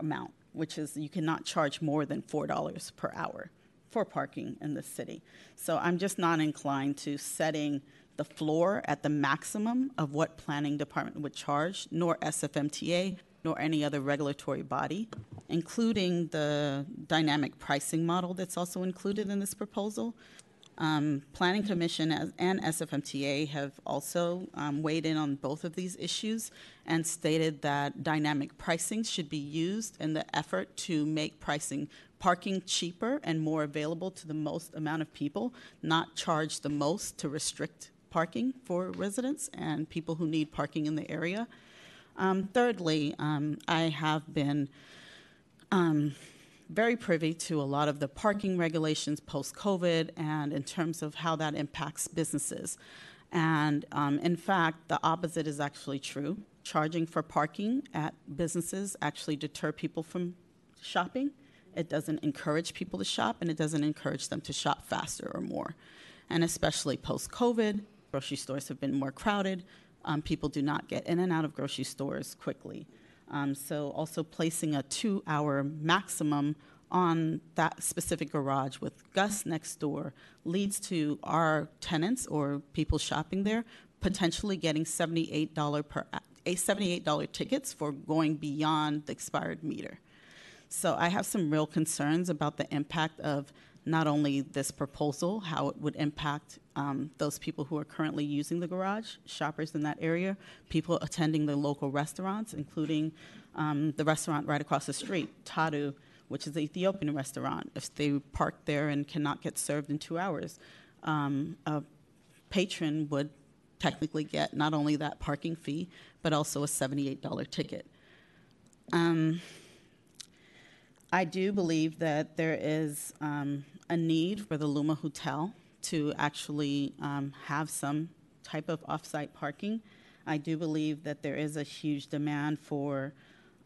amount, which is you cannot charge more than $4 per hour for parking in the city. So I'm just not inclined to setting the floor at the maximum of what planning department would charge, nor SFMTA, nor any other regulatory body, including the dynamic pricing model that's also included in this proposal. Um, Planning Commission and SFMTA have also um, weighed in on both of these issues and stated that dynamic pricing should be used in the effort to make pricing parking cheaper and more available to the most amount of people, not charge the most to restrict parking for residents and people who need parking in the area. Um, thirdly, um, I have been um, very privy to a lot of the parking regulations post COVID and in terms of how that impacts businesses. And um, in fact, the opposite is actually true. Charging for parking at businesses actually deter people from shopping. It doesn't encourage people to shop, and it doesn't encourage them to shop faster or more. And especially post COVID, grocery stores have been more crowded. Um, people do not get in and out of grocery stores quickly. Um, so, also placing a two hour maximum on that specific garage with Gus next door leads to our tenants or people shopping there potentially getting $78 per a $78 tickets for going beyond the expired meter. So I have some real concerns about the impact of not only this proposal, how it would impact um, those people who are currently using the garage, shoppers in that area, people attending the local restaurants, including um, the restaurant right across the street, Tadu, which is the Ethiopian restaurant. If they park there and cannot get served in two hours, um, a patron would technically get not only that parking fee, but also a $78 ticket. Um, I do believe that there is um, a need for the Luma Hotel to actually um, have some type of off-site parking. I do believe that there is a huge demand for,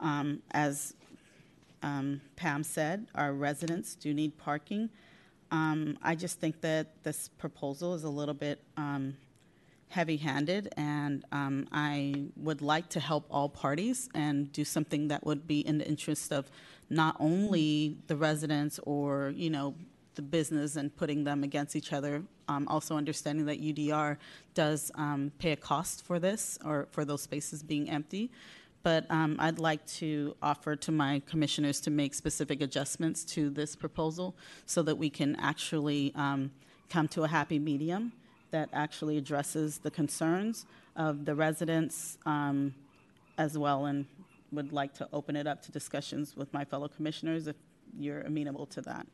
um, as um, Pam said, our residents do need parking. Um, I just think that this proposal is a little bit um, heavy-handed, and um, I would like to help all parties and do something that would be in the interest of not only the residents or you know the business and putting them against each other. Um, also understanding that UDR does um, pay a cost for this or for those spaces being empty. But um, I'd like to offer to my commissioners to make specific adjustments to this proposal so that we can actually um, come to a happy medium that actually addresses the concerns of the residents um, as well and would like to open it up to discussions with my fellow commissioners if you're amenable to that.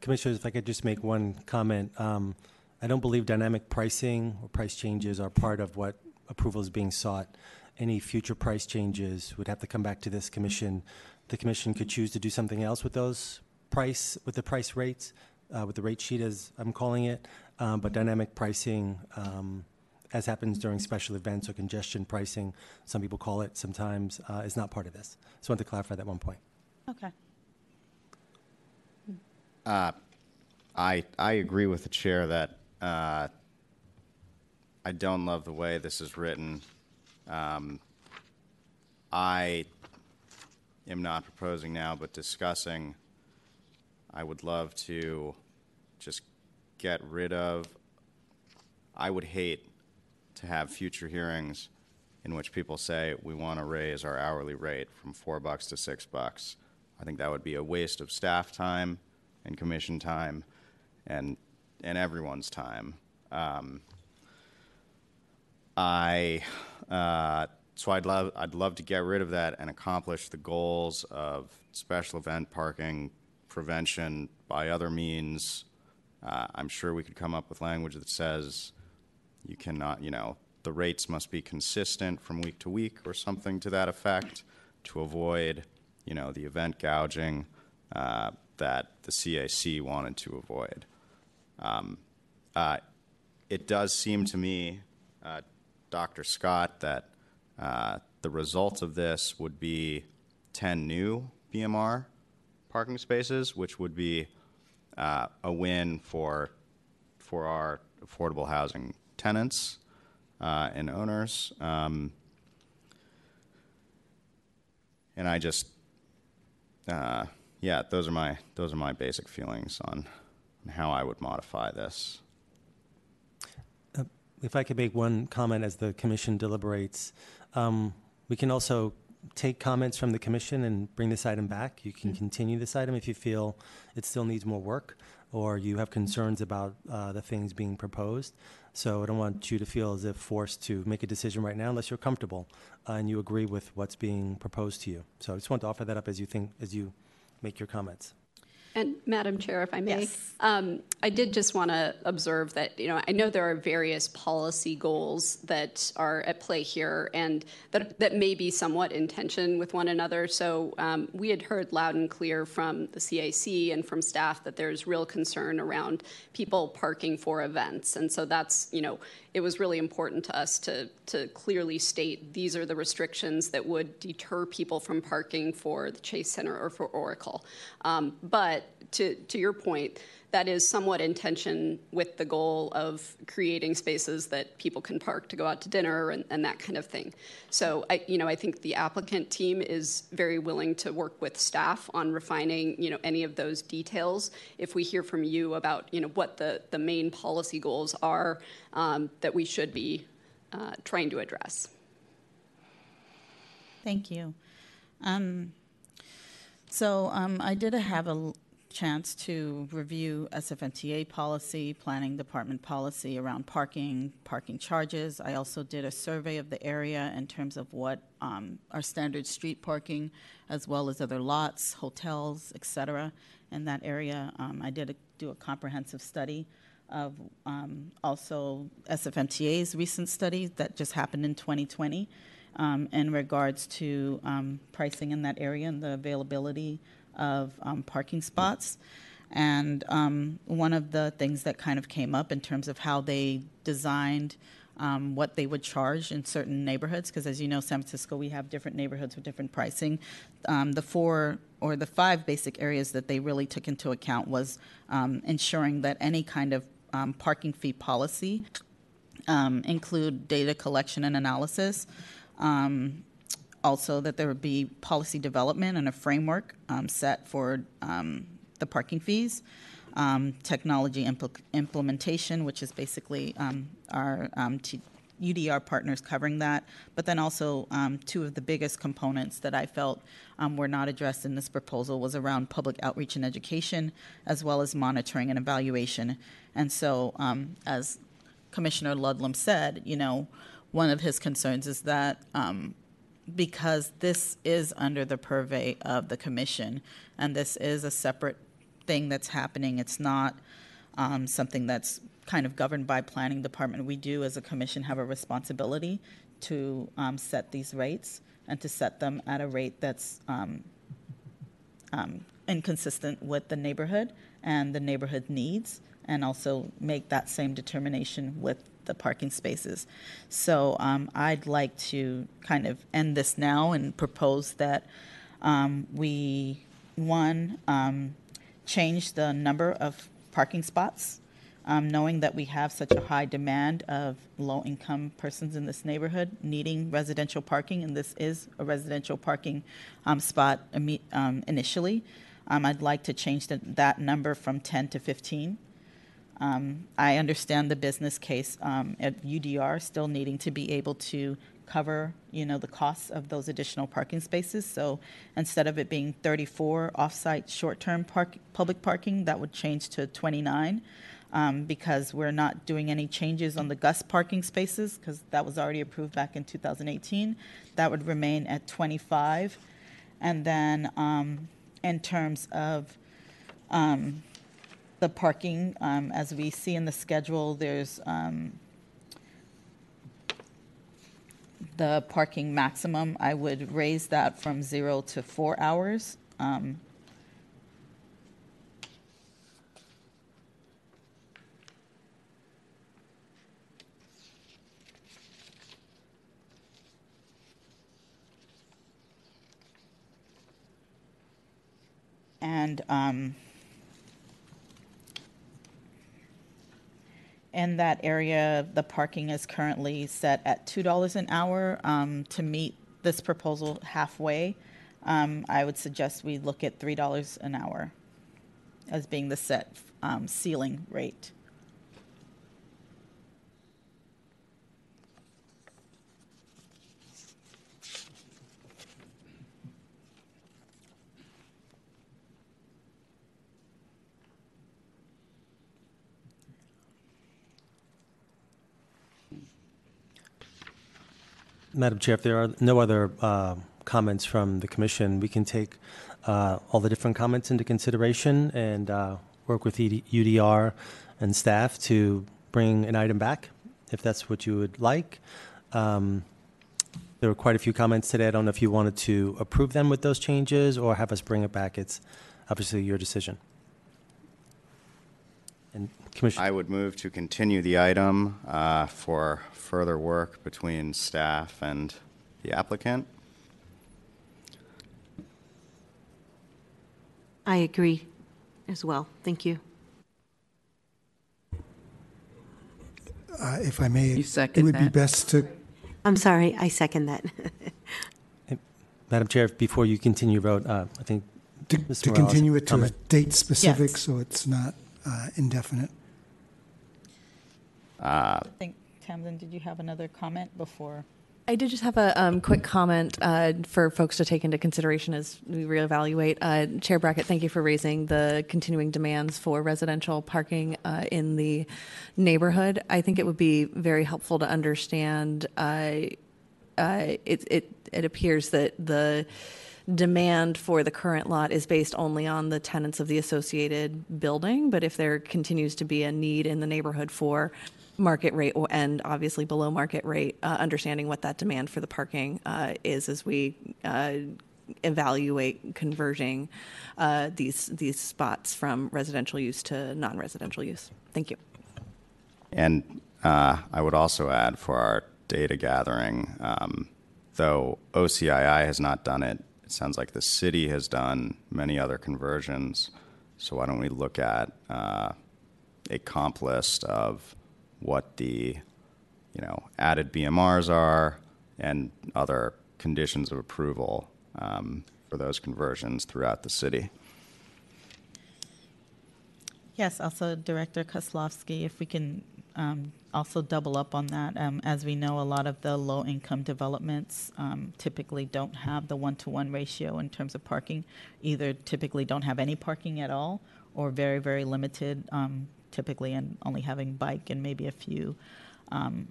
Commissioners, if I could just make one comment. Um, I don't believe dynamic pricing or price changes are part of what approval is being sought. Any future price changes would have to come back to this commission. The commission could choose to do something else with those price, with the price rates, uh, with the rate sheet as I'm calling it. Um, but dynamic pricing, um, as happens during special events or congestion pricing, some people call it sometimes, uh, is not part of this. So I want to clarify that one point. Okay. Uh, I I agree with the chair that uh, I don't love the way this is written. Um, I am not proposing now, but discussing. I would love to just get rid of. I would hate to have future hearings in which people say we want to raise our hourly rate from four bucks to six bucks. I think that would be a waste of staff time and commission time and and everyone's time. Um, I uh, so I'd love I'd love to get rid of that and accomplish the goals of special event parking prevention by other means. Uh, I'm sure we could come up with language that says you cannot, you know, the rates must be consistent from week to week or something to that effect to avoid, you know, the event gouging. Uh, that the CAC wanted to avoid. Um, uh, it does seem to me, uh, Dr. Scott, that uh, the result of this would be 10 new BMR parking spaces, which would be uh, a win for for our affordable housing tenants uh, and owners. Um, and I just uh, yeah, those are my those are my basic feelings on how I would modify this. Uh, if I could make one comment as the commission deliberates, um, we can also take comments from the commission and bring this item back. You can continue this item if you feel it still needs more work or you have concerns about uh, the things being proposed. So I don't want you to feel as if forced to make a decision right now unless you're comfortable uh, and you agree with what's being proposed to you. So I just want to offer that up as you think as you make your comments. And Madam Chair, if I may, Yes. um, I did just want to observe that, you know, I know there are various policy goals that are at play here and that, that may be somewhat in tension with one another. So um, we had heard loud and clear from the CAC and from staff that there's real concern around people parking for events. And so that's, you know, it was really important to us to, to clearly state these are the restrictions that would deter people from parking for the Chase Center or for Oracle. Um, but to, to your point, that is somewhat in tension with the goal of creating spaces that people can park to go out to dinner and, and that kind of thing. So I, you know, I think the applicant team is very willing to work with staff on refining, you know, any of those details. If we hear from you about, you know, what the, the main policy goals are um, that we should be uh, trying to address. Thank you. Um, so um, I did have a chance to review SFMTA policy, planning department policy around parking, parking charges. I also did a survey of the area in terms of what um, our standard street parking, as well as other lots, hotels, et cetera, in that area. Um, I did a, do a comprehensive study of um, also SFMTA's recent study that just happened in 2020 um, in regards to um, pricing in that area and the availability of um, parking spots. And um, one of the things that kind of came up in terms of how they designed um, what they would charge in certain neighborhoods, because as you know, San Francisco, we have different neighborhoods with different pricing. Um, the four or the five basic areas that they really took into account was um, ensuring that any kind of um, parking fee policy include data collection and analysis. Um, also, that there would be policy development and a framework um, set for um, the parking fees. Um, technology impl- implementation, which is basically um, our um, T- UDR partners covering that, but then also um, two of the biggest components that I felt were not addressed in this proposal was around public outreach and education, as well as monitoring and evaluation. And so, as Commissioner Ludlam said, you know, one of his concerns is that um, because this is under the purvey of the commission, and this is a separate thing that's happening, it's not um, something that's kind of governed by planning department. We do, as a commission, have a responsibility to um, set these rates and to set them at a rate that's um, um, inconsistent with the neighborhood and the neighborhood needs, and also make that same determination with the parking spaces. So um, I'd like to kind of end this now and propose that um, we, one, um, change the number of parking spots, um, knowing that we have such a high demand of low-income persons in this neighborhood needing residential parking, and this is a residential parking um, spot um, initially. I'd like to change the, that number from 10 to 15. Um, I understand the business case um, at UDR still needing to be able to cover, you know, the costs of those additional parking spaces. So instead of it being 34 off-site short-term park, public parking, that would change to 29 um, because we're not doing any changes on the Gus parking spaces because that was already approved back in 2018. That would remain at 25. And then um, in terms of um, the parking, um, as we see in the schedule, there's um, the parking maximum. I would raise that from zero to four hours. Um, and in that area, the parking is currently set at $2 an hour. Um, to meet this proposal halfway, um, I would suggest we look at $3 an hour as being the set um, ceiling rate. Madam Chair, if there are no other uh, comments from the commission, we can take uh, all the different comments into consideration and uh, work with UDR and staff to bring an item back, if that's what you would like. Um, There were quite a few comments today. I don't know if you wanted to approve them with those changes or have us bring it back. It's obviously your decision. And Commissioner. I would move to continue the item uh, for further work between staff and the applicant. I agree as well. Thank you. Uh, If I may, You it second would be that? best to, I'm sorry, I second that. Madam Chair, before you continue, vote, uh, I think to Mr. to Morales continue it to a comment. date specific, Yes. so it's not uh, indefinite. Uh, I think, Tamsen, did you have another comment before? I did just have a um, quick comment uh, for folks to take into consideration as we reevaluate. Uh, Chair Brackett, thank you for raising the continuing demands for residential parking uh, in the neighborhood. I think it would be very helpful to understand. Uh, uh, it, it it appears that the demand for the current lot is based only on the tenants of the associated building, but if there continues to be a need in the neighborhood for market rate and obviously below market rate, uh, understanding what that demand for the parking uh, is as we uh, evaluate converting uh, these these spots from residential use to non-residential use. Thank you. And uh, I would also add for our data gathering, um, though OCII has not done it, it sounds like the city has done many other conversions. So why don't we look at uh, a comp list of what the you know added BMRs are and other conditions of approval um, for those conversions throughout the city. Yes, also Director Kaslofsky, if we can um, also double up on that. Um, as we know, a lot of the low income developments um, typically don't have the one to one ratio in terms of parking, either typically don't have any parking at all or very, very limited, um, typically, and only having bike and maybe a few. Um,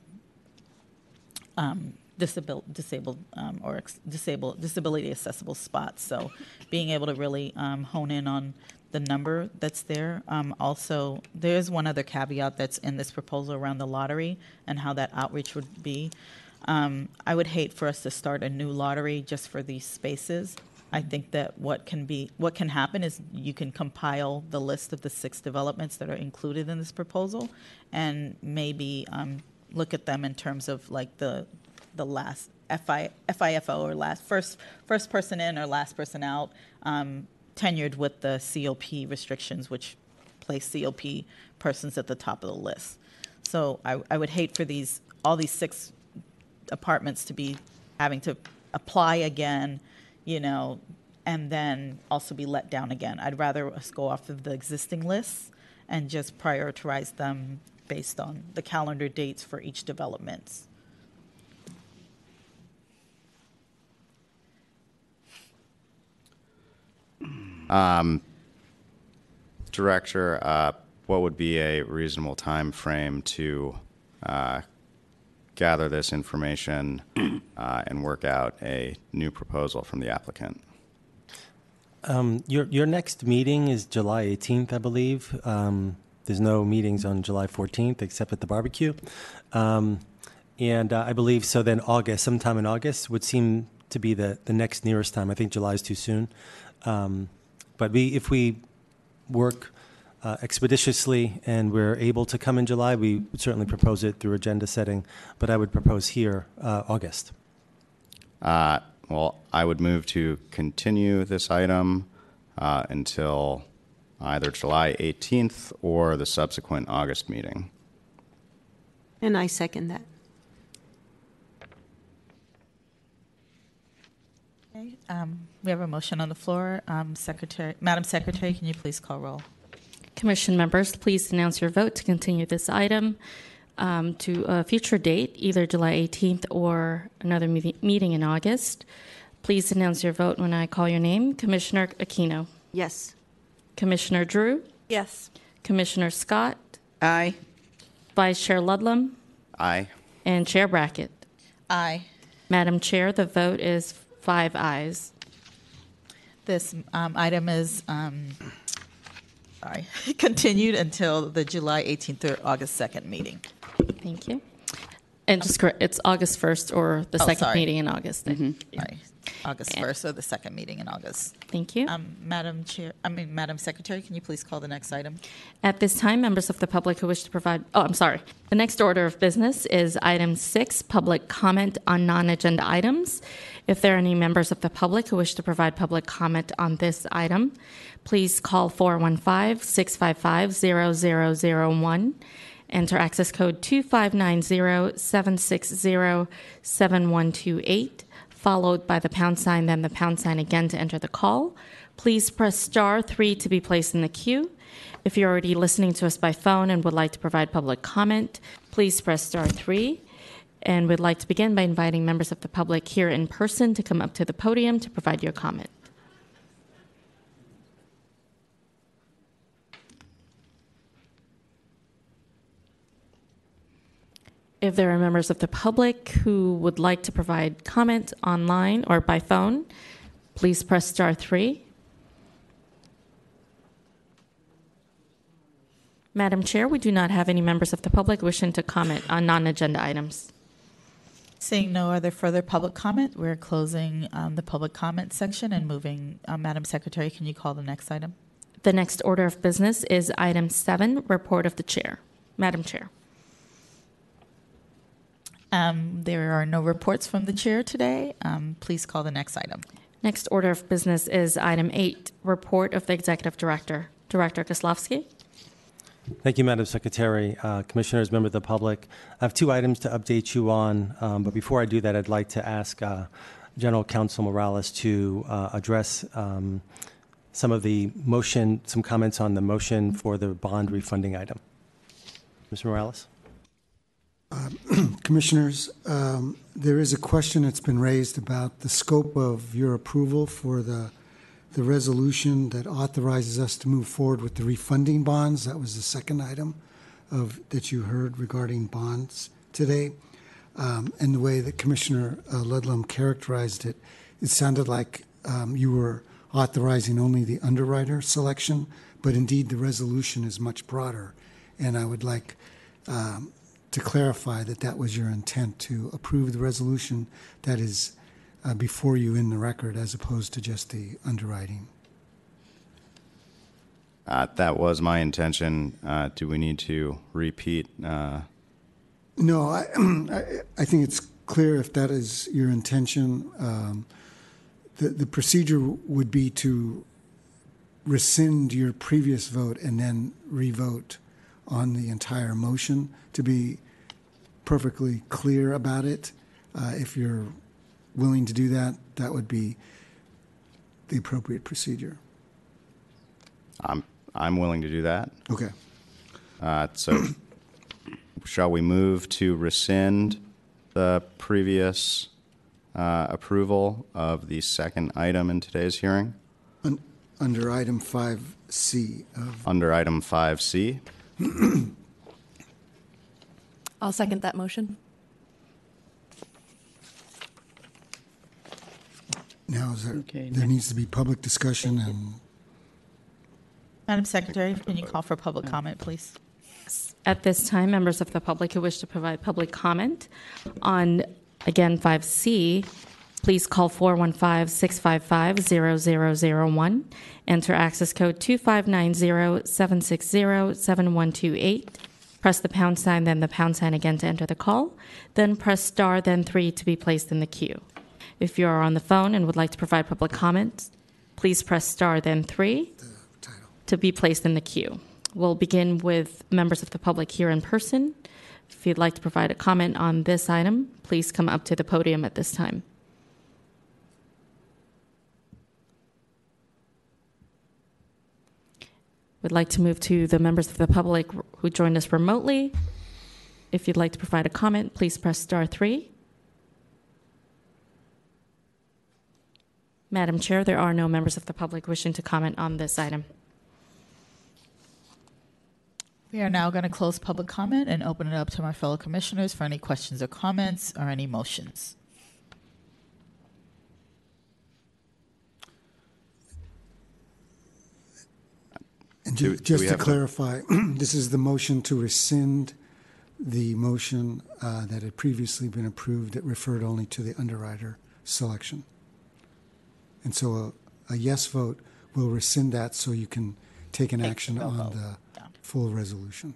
um, disabil- disabled um, or ex- disabled disability accessible spots. So, being able to really hone in on the number that's there. Um, also, there's one other caveat that's in this proposal around the lottery and how that outreach would be. Um, I would hate for us to start a new lottery just for these spaces. I think that what can be what can happen is you can compile the list of the six developments that are included in this proposal, and maybe um, look at them in terms of like the the last FI, FIFO or last first first person in or last person out, um, tenured with the COP restrictions, which place COP persons at the top of the list. So I, I would hate for these all these six apartments to be having to apply again, you know, and then also be let down again. I'd rather us go off of the existing lists and just prioritize them based on the calendar dates for each development. Um, Director, uh, what would be a reasonable time frame to uh, gather this information uh, and work out a new proposal from the applicant? Um, your your next meeting is July 18th, I believe. Um, there's no meetings on July 14th except at the barbecue, um, and uh, I believe so. Then August, sometime in August, would seem to be the the next nearest time. I think July is too soon, um, but we if we work uh, expeditiously and we're able to come in July, we would certainly propose it through agenda setting. But I would propose here uh, August. Uh, well, I would move to continue this item uh, until either July 18th or the subsequent August meeting. And I second that. Okay, um, we have a motion on the floor. Um, Secretary, Madam Secretary, can you please call roll? Commission members, please announce your vote to continue this item um, to a future date, either July 18th or another me- meeting in August. Please announce your vote when I call your name. Commissioner Aquino. Yes. Commissioner Drew. Yes. Commissioner Scott. Aye. Vice Chair Ludlam. Aye. And Chair Brackett. Aye. Madam Chair, the vote is five ayes. This um, item is um, sorry continued until the July 18th or August 2nd meeting. Thank you. And just correct, it's August 1st or the Oh, second sorry. meeting in August. Sorry, August And- 1st or the second meeting in August. Thank you. Um, Madam Chair, I mean, Madam Secretary, can you please call the next item? At this time, members of the public who wish to provide, oh, I'm sorry. The next order of business is item six, public comment on non-agenda items. If there are any members of the public who wish to provide public comment on this item, please call 415-655-0001. Enter access code 2590-760-7128, followed by the pound sign, then the pound sign again to enter the call. Please press star three to be placed in the queue. If you're already listening to us by phone and would like to provide public comment, please press star three. And we'd like to begin by inviting members of the public here in person to come up to the podium to provide your comment. If there are members of the public who would like to provide comment online or by phone, please press star three. Madam Chair, we do not have any members of the public wishing to comment on non-agenda items. Seeing no other further public comment, we're closing um, the public comment section and moving. Uh, Madam Secretary, can you call the next item? The next order of business is item seven, report of the chair. Madam Chair. Um, There are no reports from the chair today. Um, Please call the next item. Next order of business is item eight, report of the executive director. Director Kaslofsky. Thank you, Madam Secretary. Uh, Commissioners, members of the public, I have two items to update you on, um, but before I do that, I'd like to ask uh, General Counsel Morales to uh, address um, some of the motion, some comments on the motion for the bond refunding item. Mr. Morales? Commissioners, um, there is a question that's been raised about the scope of your approval for the, the resolution that authorizes us to move forward with the refunding bonds. That was the second item of, that you heard regarding bonds today. Um, and the way that Commissioner uh, Ludlam characterized it, it sounded like um, you were authorizing only the underwriter selection, but indeed the resolution is much broader. And I would like um, to clarify that that was your intent to approve the resolution that is uh, before you in the record as opposed to just the underwriting. Uh, That was my intention. Uh, Do we need to repeat? uh, No, I, I, think it's clear if that is your intention. Um, the, the procedure would be to rescind your previous vote and then revote on the entire motion to be perfectly clear about it. Uh, if you're willing to do that, that would be the appropriate procedure. I'm, I'm willing to do that. Okay. Uh, So shall we move to rescind the previous uh, approval of the second item in today's hearing Un- under item 5C of under item 5C? I'll second that motion. Now, is there, Okay, there needs to be public discussion and Madam Secretary, can you call for public uh, comment, please? At this time, members of the public who wish to provide public comment on, again, 5C, please call 415-655-0001. Enter access code 2590-760-7128. Press the pound sign, then the pound sign again to enter the call. Then press star, then 3 to be placed in the queue. If you are on the phone and would like to provide public comments, please press star, then 3 to be placed in the queue. We'll begin with members of the public here in person. If you'd like to provide a comment on this item, please come up to the podium at this time. We'd like to move to the members of the public who joined us remotely. If you'd like to provide a comment, please press star three. Madam Chair, there are no members of the public wishing to comment on this item. We are now going to close public comment and open it up to my fellow commissioners for any questions or comments or any motions. And Do- ju- do just we to have a- clarify, this is the motion to rescind the motion uh, that had previously been approved that referred only to the underwriter selection. And so a, a yes vote will rescind that so you can take an Take action no on vote. the Yeah. full resolution.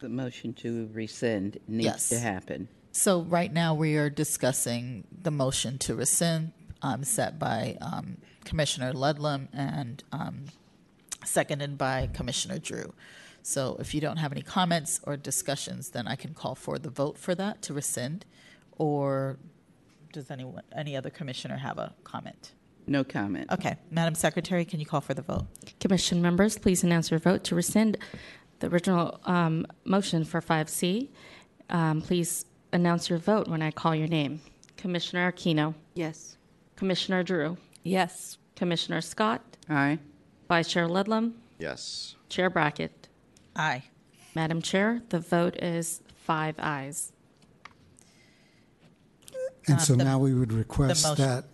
The motion to rescind needs Yes. to happen. So right now, we are discussing the motion to rescind um, set by um, Commissioner Ludlam and um, seconded by Commissioner Drew. So if you don't have any comments or discussions, then I can call for the vote for that to rescind. Or does anyone, any other commissioner have a comment? No comment. Okay, Madam Secretary, can you call for the vote? Commission members, please announce your vote to rescind the original um, motion for 5C. Um, Please announce your vote when I call your name. Commissioner Aquino, Yes. Commissioner Drew, Yes. Commissioner Scott, Aye. Vice Chair Ludlam, Yes. Chair Brackett. Aye. Madam Chair, the vote is five ayes. And Uh, so the- now we would request motion- that,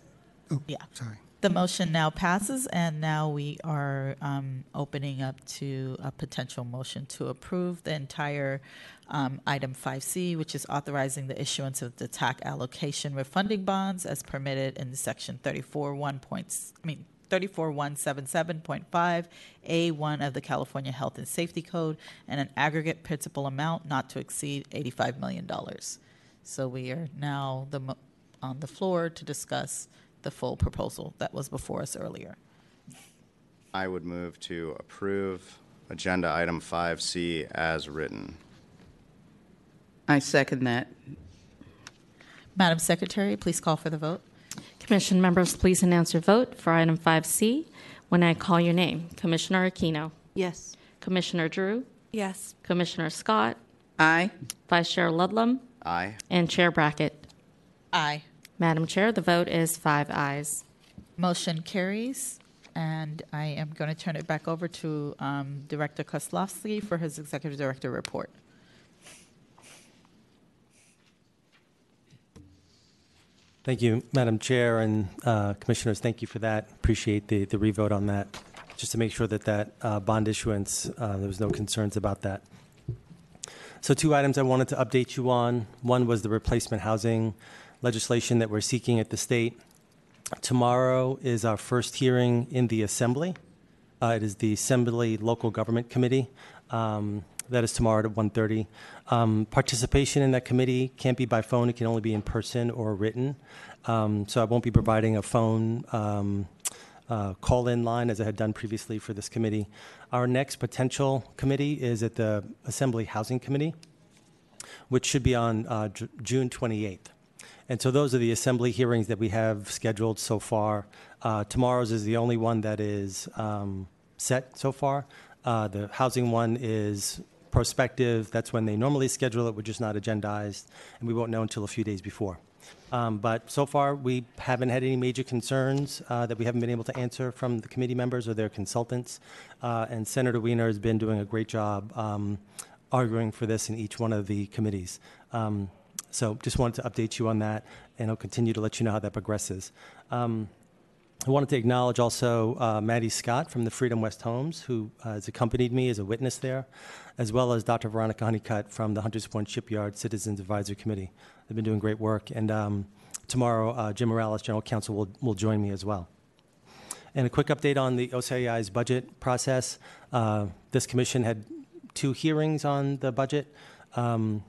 oh, Yeah. sorry. The motion now passes, and now we are um, opening up to a potential motion to approve the entire um, item 5C, which is authorizing the issuance of the tax allocation refunding bonds as permitted in section 34 1 points, I mean, 34177.5, A1 of the California Health and Safety Code, and an aggregate principal amount not to exceed $85 million. So we are now the, mo- on the floor to discuss the full proposal that was before us earlier. I would move to approve Agenda Item 5C as written. I second that. Madam Secretary, please call for the vote. Commission members, please announce your vote for item 5C when I call your name. Commissioner Aquino. Yes. Commissioner Drew. Yes. Commissioner Scott. Aye. Vice Chair Ludlam. Aye. And Chair Brackett. Aye. Madam Chair, the vote is five ayes. Motion carries, and I am going to turn it back over to um, Director Kaslofsky for his Executive Director report. Thank you, Madam Chair and uh, Commissioners. Thank you for that. Appreciate the, the revote on that. Just to make sure that that uh, bond issuance, uh, there was no concerns about that. So two items I wanted to update you on. One was the replacement housing legislation that we're seeking at the state. Tomorrow is our first hearing in the Assembly. Uh, it is the Assembly Local Government Committee. Um, that is tomorrow at 1.30. Um, participation in that committee can't be by phone. It can only be in person or written. Um, so I won't be providing a phone um, uh, call-in line as I had done previously for this committee. Our next potential committee is at the Assembly Housing Committee, which should be on uh, June 28th. And so those are the assembly hearings that we have scheduled so far. Uh, tomorrow's is the only one that is um, set so far. Uh, the housing one is prospective. That's when they normally schedule it. We're just not agendized, and we won't know until a few days before. Um, but so far, we haven't had any major concerns uh, that we haven't been able to answer from the committee members or their consultants. Uh, and Senator Wiener has been doing a great job um, arguing for this in each one of the committees. Um, so just wanted to update you on that, and I'll continue to let you know how that progresses. Um, I wanted to acknowledge also uh, Maddie Scott from the Freedom West Homes, who uh, has accompanied me as a witness there, as well as Dr. Veronica Hunnicutt from the Hunters Point Shipyard Citizens Advisory Committee. They've been doing great work, and um, tomorrow uh, Jim Morales, General Counsel, will, will join me as well. And a quick update on the OCI's budget process. Uh, this commission had two hearings on the budget. Um,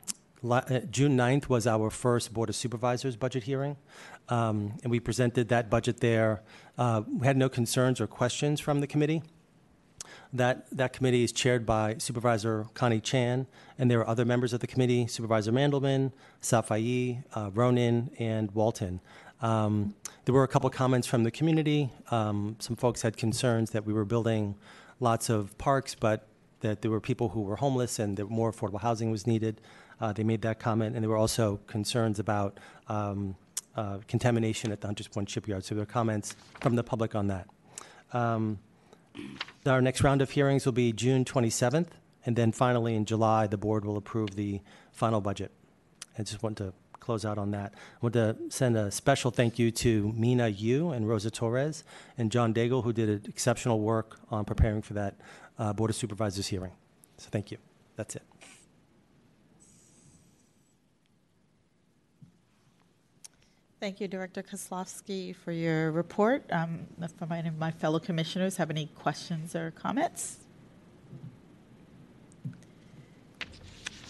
uh, June 9th was our first Board of Supervisors budget hearing, um, and we presented that budget there. Uh, we had no concerns or questions from the committee. That, that committee is chaired by Supervisor Connie Chan, and there are other members of the committee Supervisor Mandelman, Safai, uh, Ronan, and Walton. Um, there were a couple comments from the community. Um, some folks had concerns that we were building lots of parks, but that there were people who were homeless and that more affordable housing was needed. Uh, they made that comment, and there were also concerns about um, uh, contamination at the Hunters Point Shipyard. So there were comments from the public on that. Um, our next round of hearings will be June 27th, and then finally in July, the board will approve the final budget. I just want to close out on that. I want to send a special thank you to Mina Yu and Rosa Torres and John Daigle, who did exceptional work on preparing for that uh, Board of Supervisors hearing. So thank you. That's it. Thank you, Director Kaslofsky, for your report. Um, if any of my fellow commissioners have any questions or comments?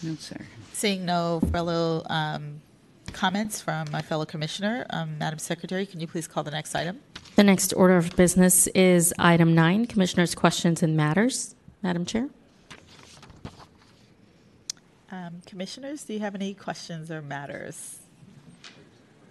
No, sir. Seeing no fellow um, comments from my fellow commissioner, um, Madam Secretary, can you please call the next item? The next order of business is item nine, Commissioners' Questions and Matters. Madam Chair? Um, commissioners, do you have any questions or matters?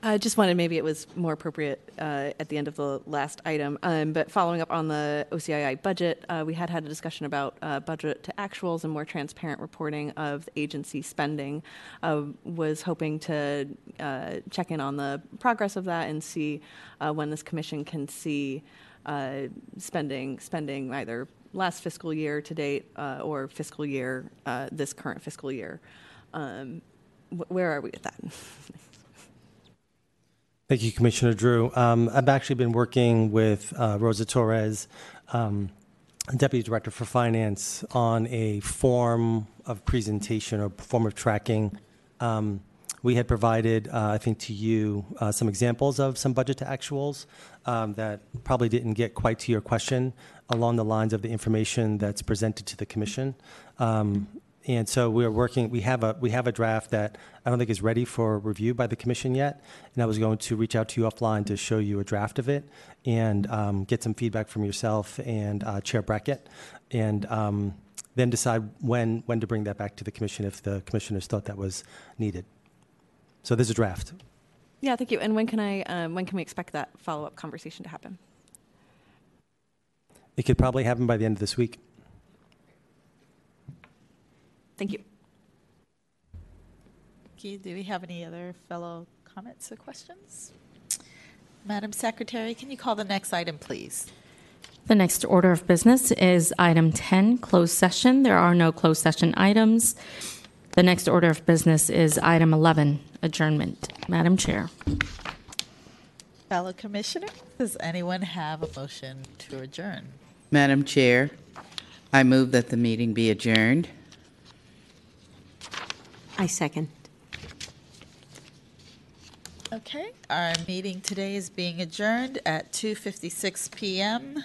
I just wanted maybe it was more appropriate uh, at the end of the last item. Um, but following up on the OCII budget, uh, we had had a discussion about uh, budget to actuals and more transparent reporting of agency spending. Uh, was hoping to uh, check in on the progress of that and see uh, when this commission can see spending spending either last fiscal year to date or fiscal year this current fiscal year. Um, wh- where are we with that? Thank you, Commissioner Drew. Um, I've actually been working with uh, Rosa Torres, um, Deputy Director for Finance, on a form of presentation or form of tracking. Um, we had provided, uh, I think, to you uh, some examples of some budget to actuals um, that probably didn't get quite to your question along the lines of the information that's presented to the commission. Um, and so we're working. We have a we have a draft that I don't think is ready for review by the commission yet. And I was going to reach out to you offline to show you a draft of it and um, get some feedback from yourself and uh, Chair Brackett, and um, then decide when when to bring that back to the commission if the commissioners thought that was needed. So there's a draft. Yeah, thank you. And when can I, um, when can we expect that follow-up conversation to happen? It could probably happen by the end of this week. Thank you. Thank you. Do we have any other fellow comments or questions? Madam Secretary, can you call the next item, please? The next order of business is item 10, closed session. There are no closed session items. The next order of business is item 11, adjournment. Madam Chair. Fellow Commissioner, does anyone have a motion to adjourn? Madam Chair, I move that the meeting be adjourned. I second. Okay, our meeting today is being adjourned at 2:56 PM.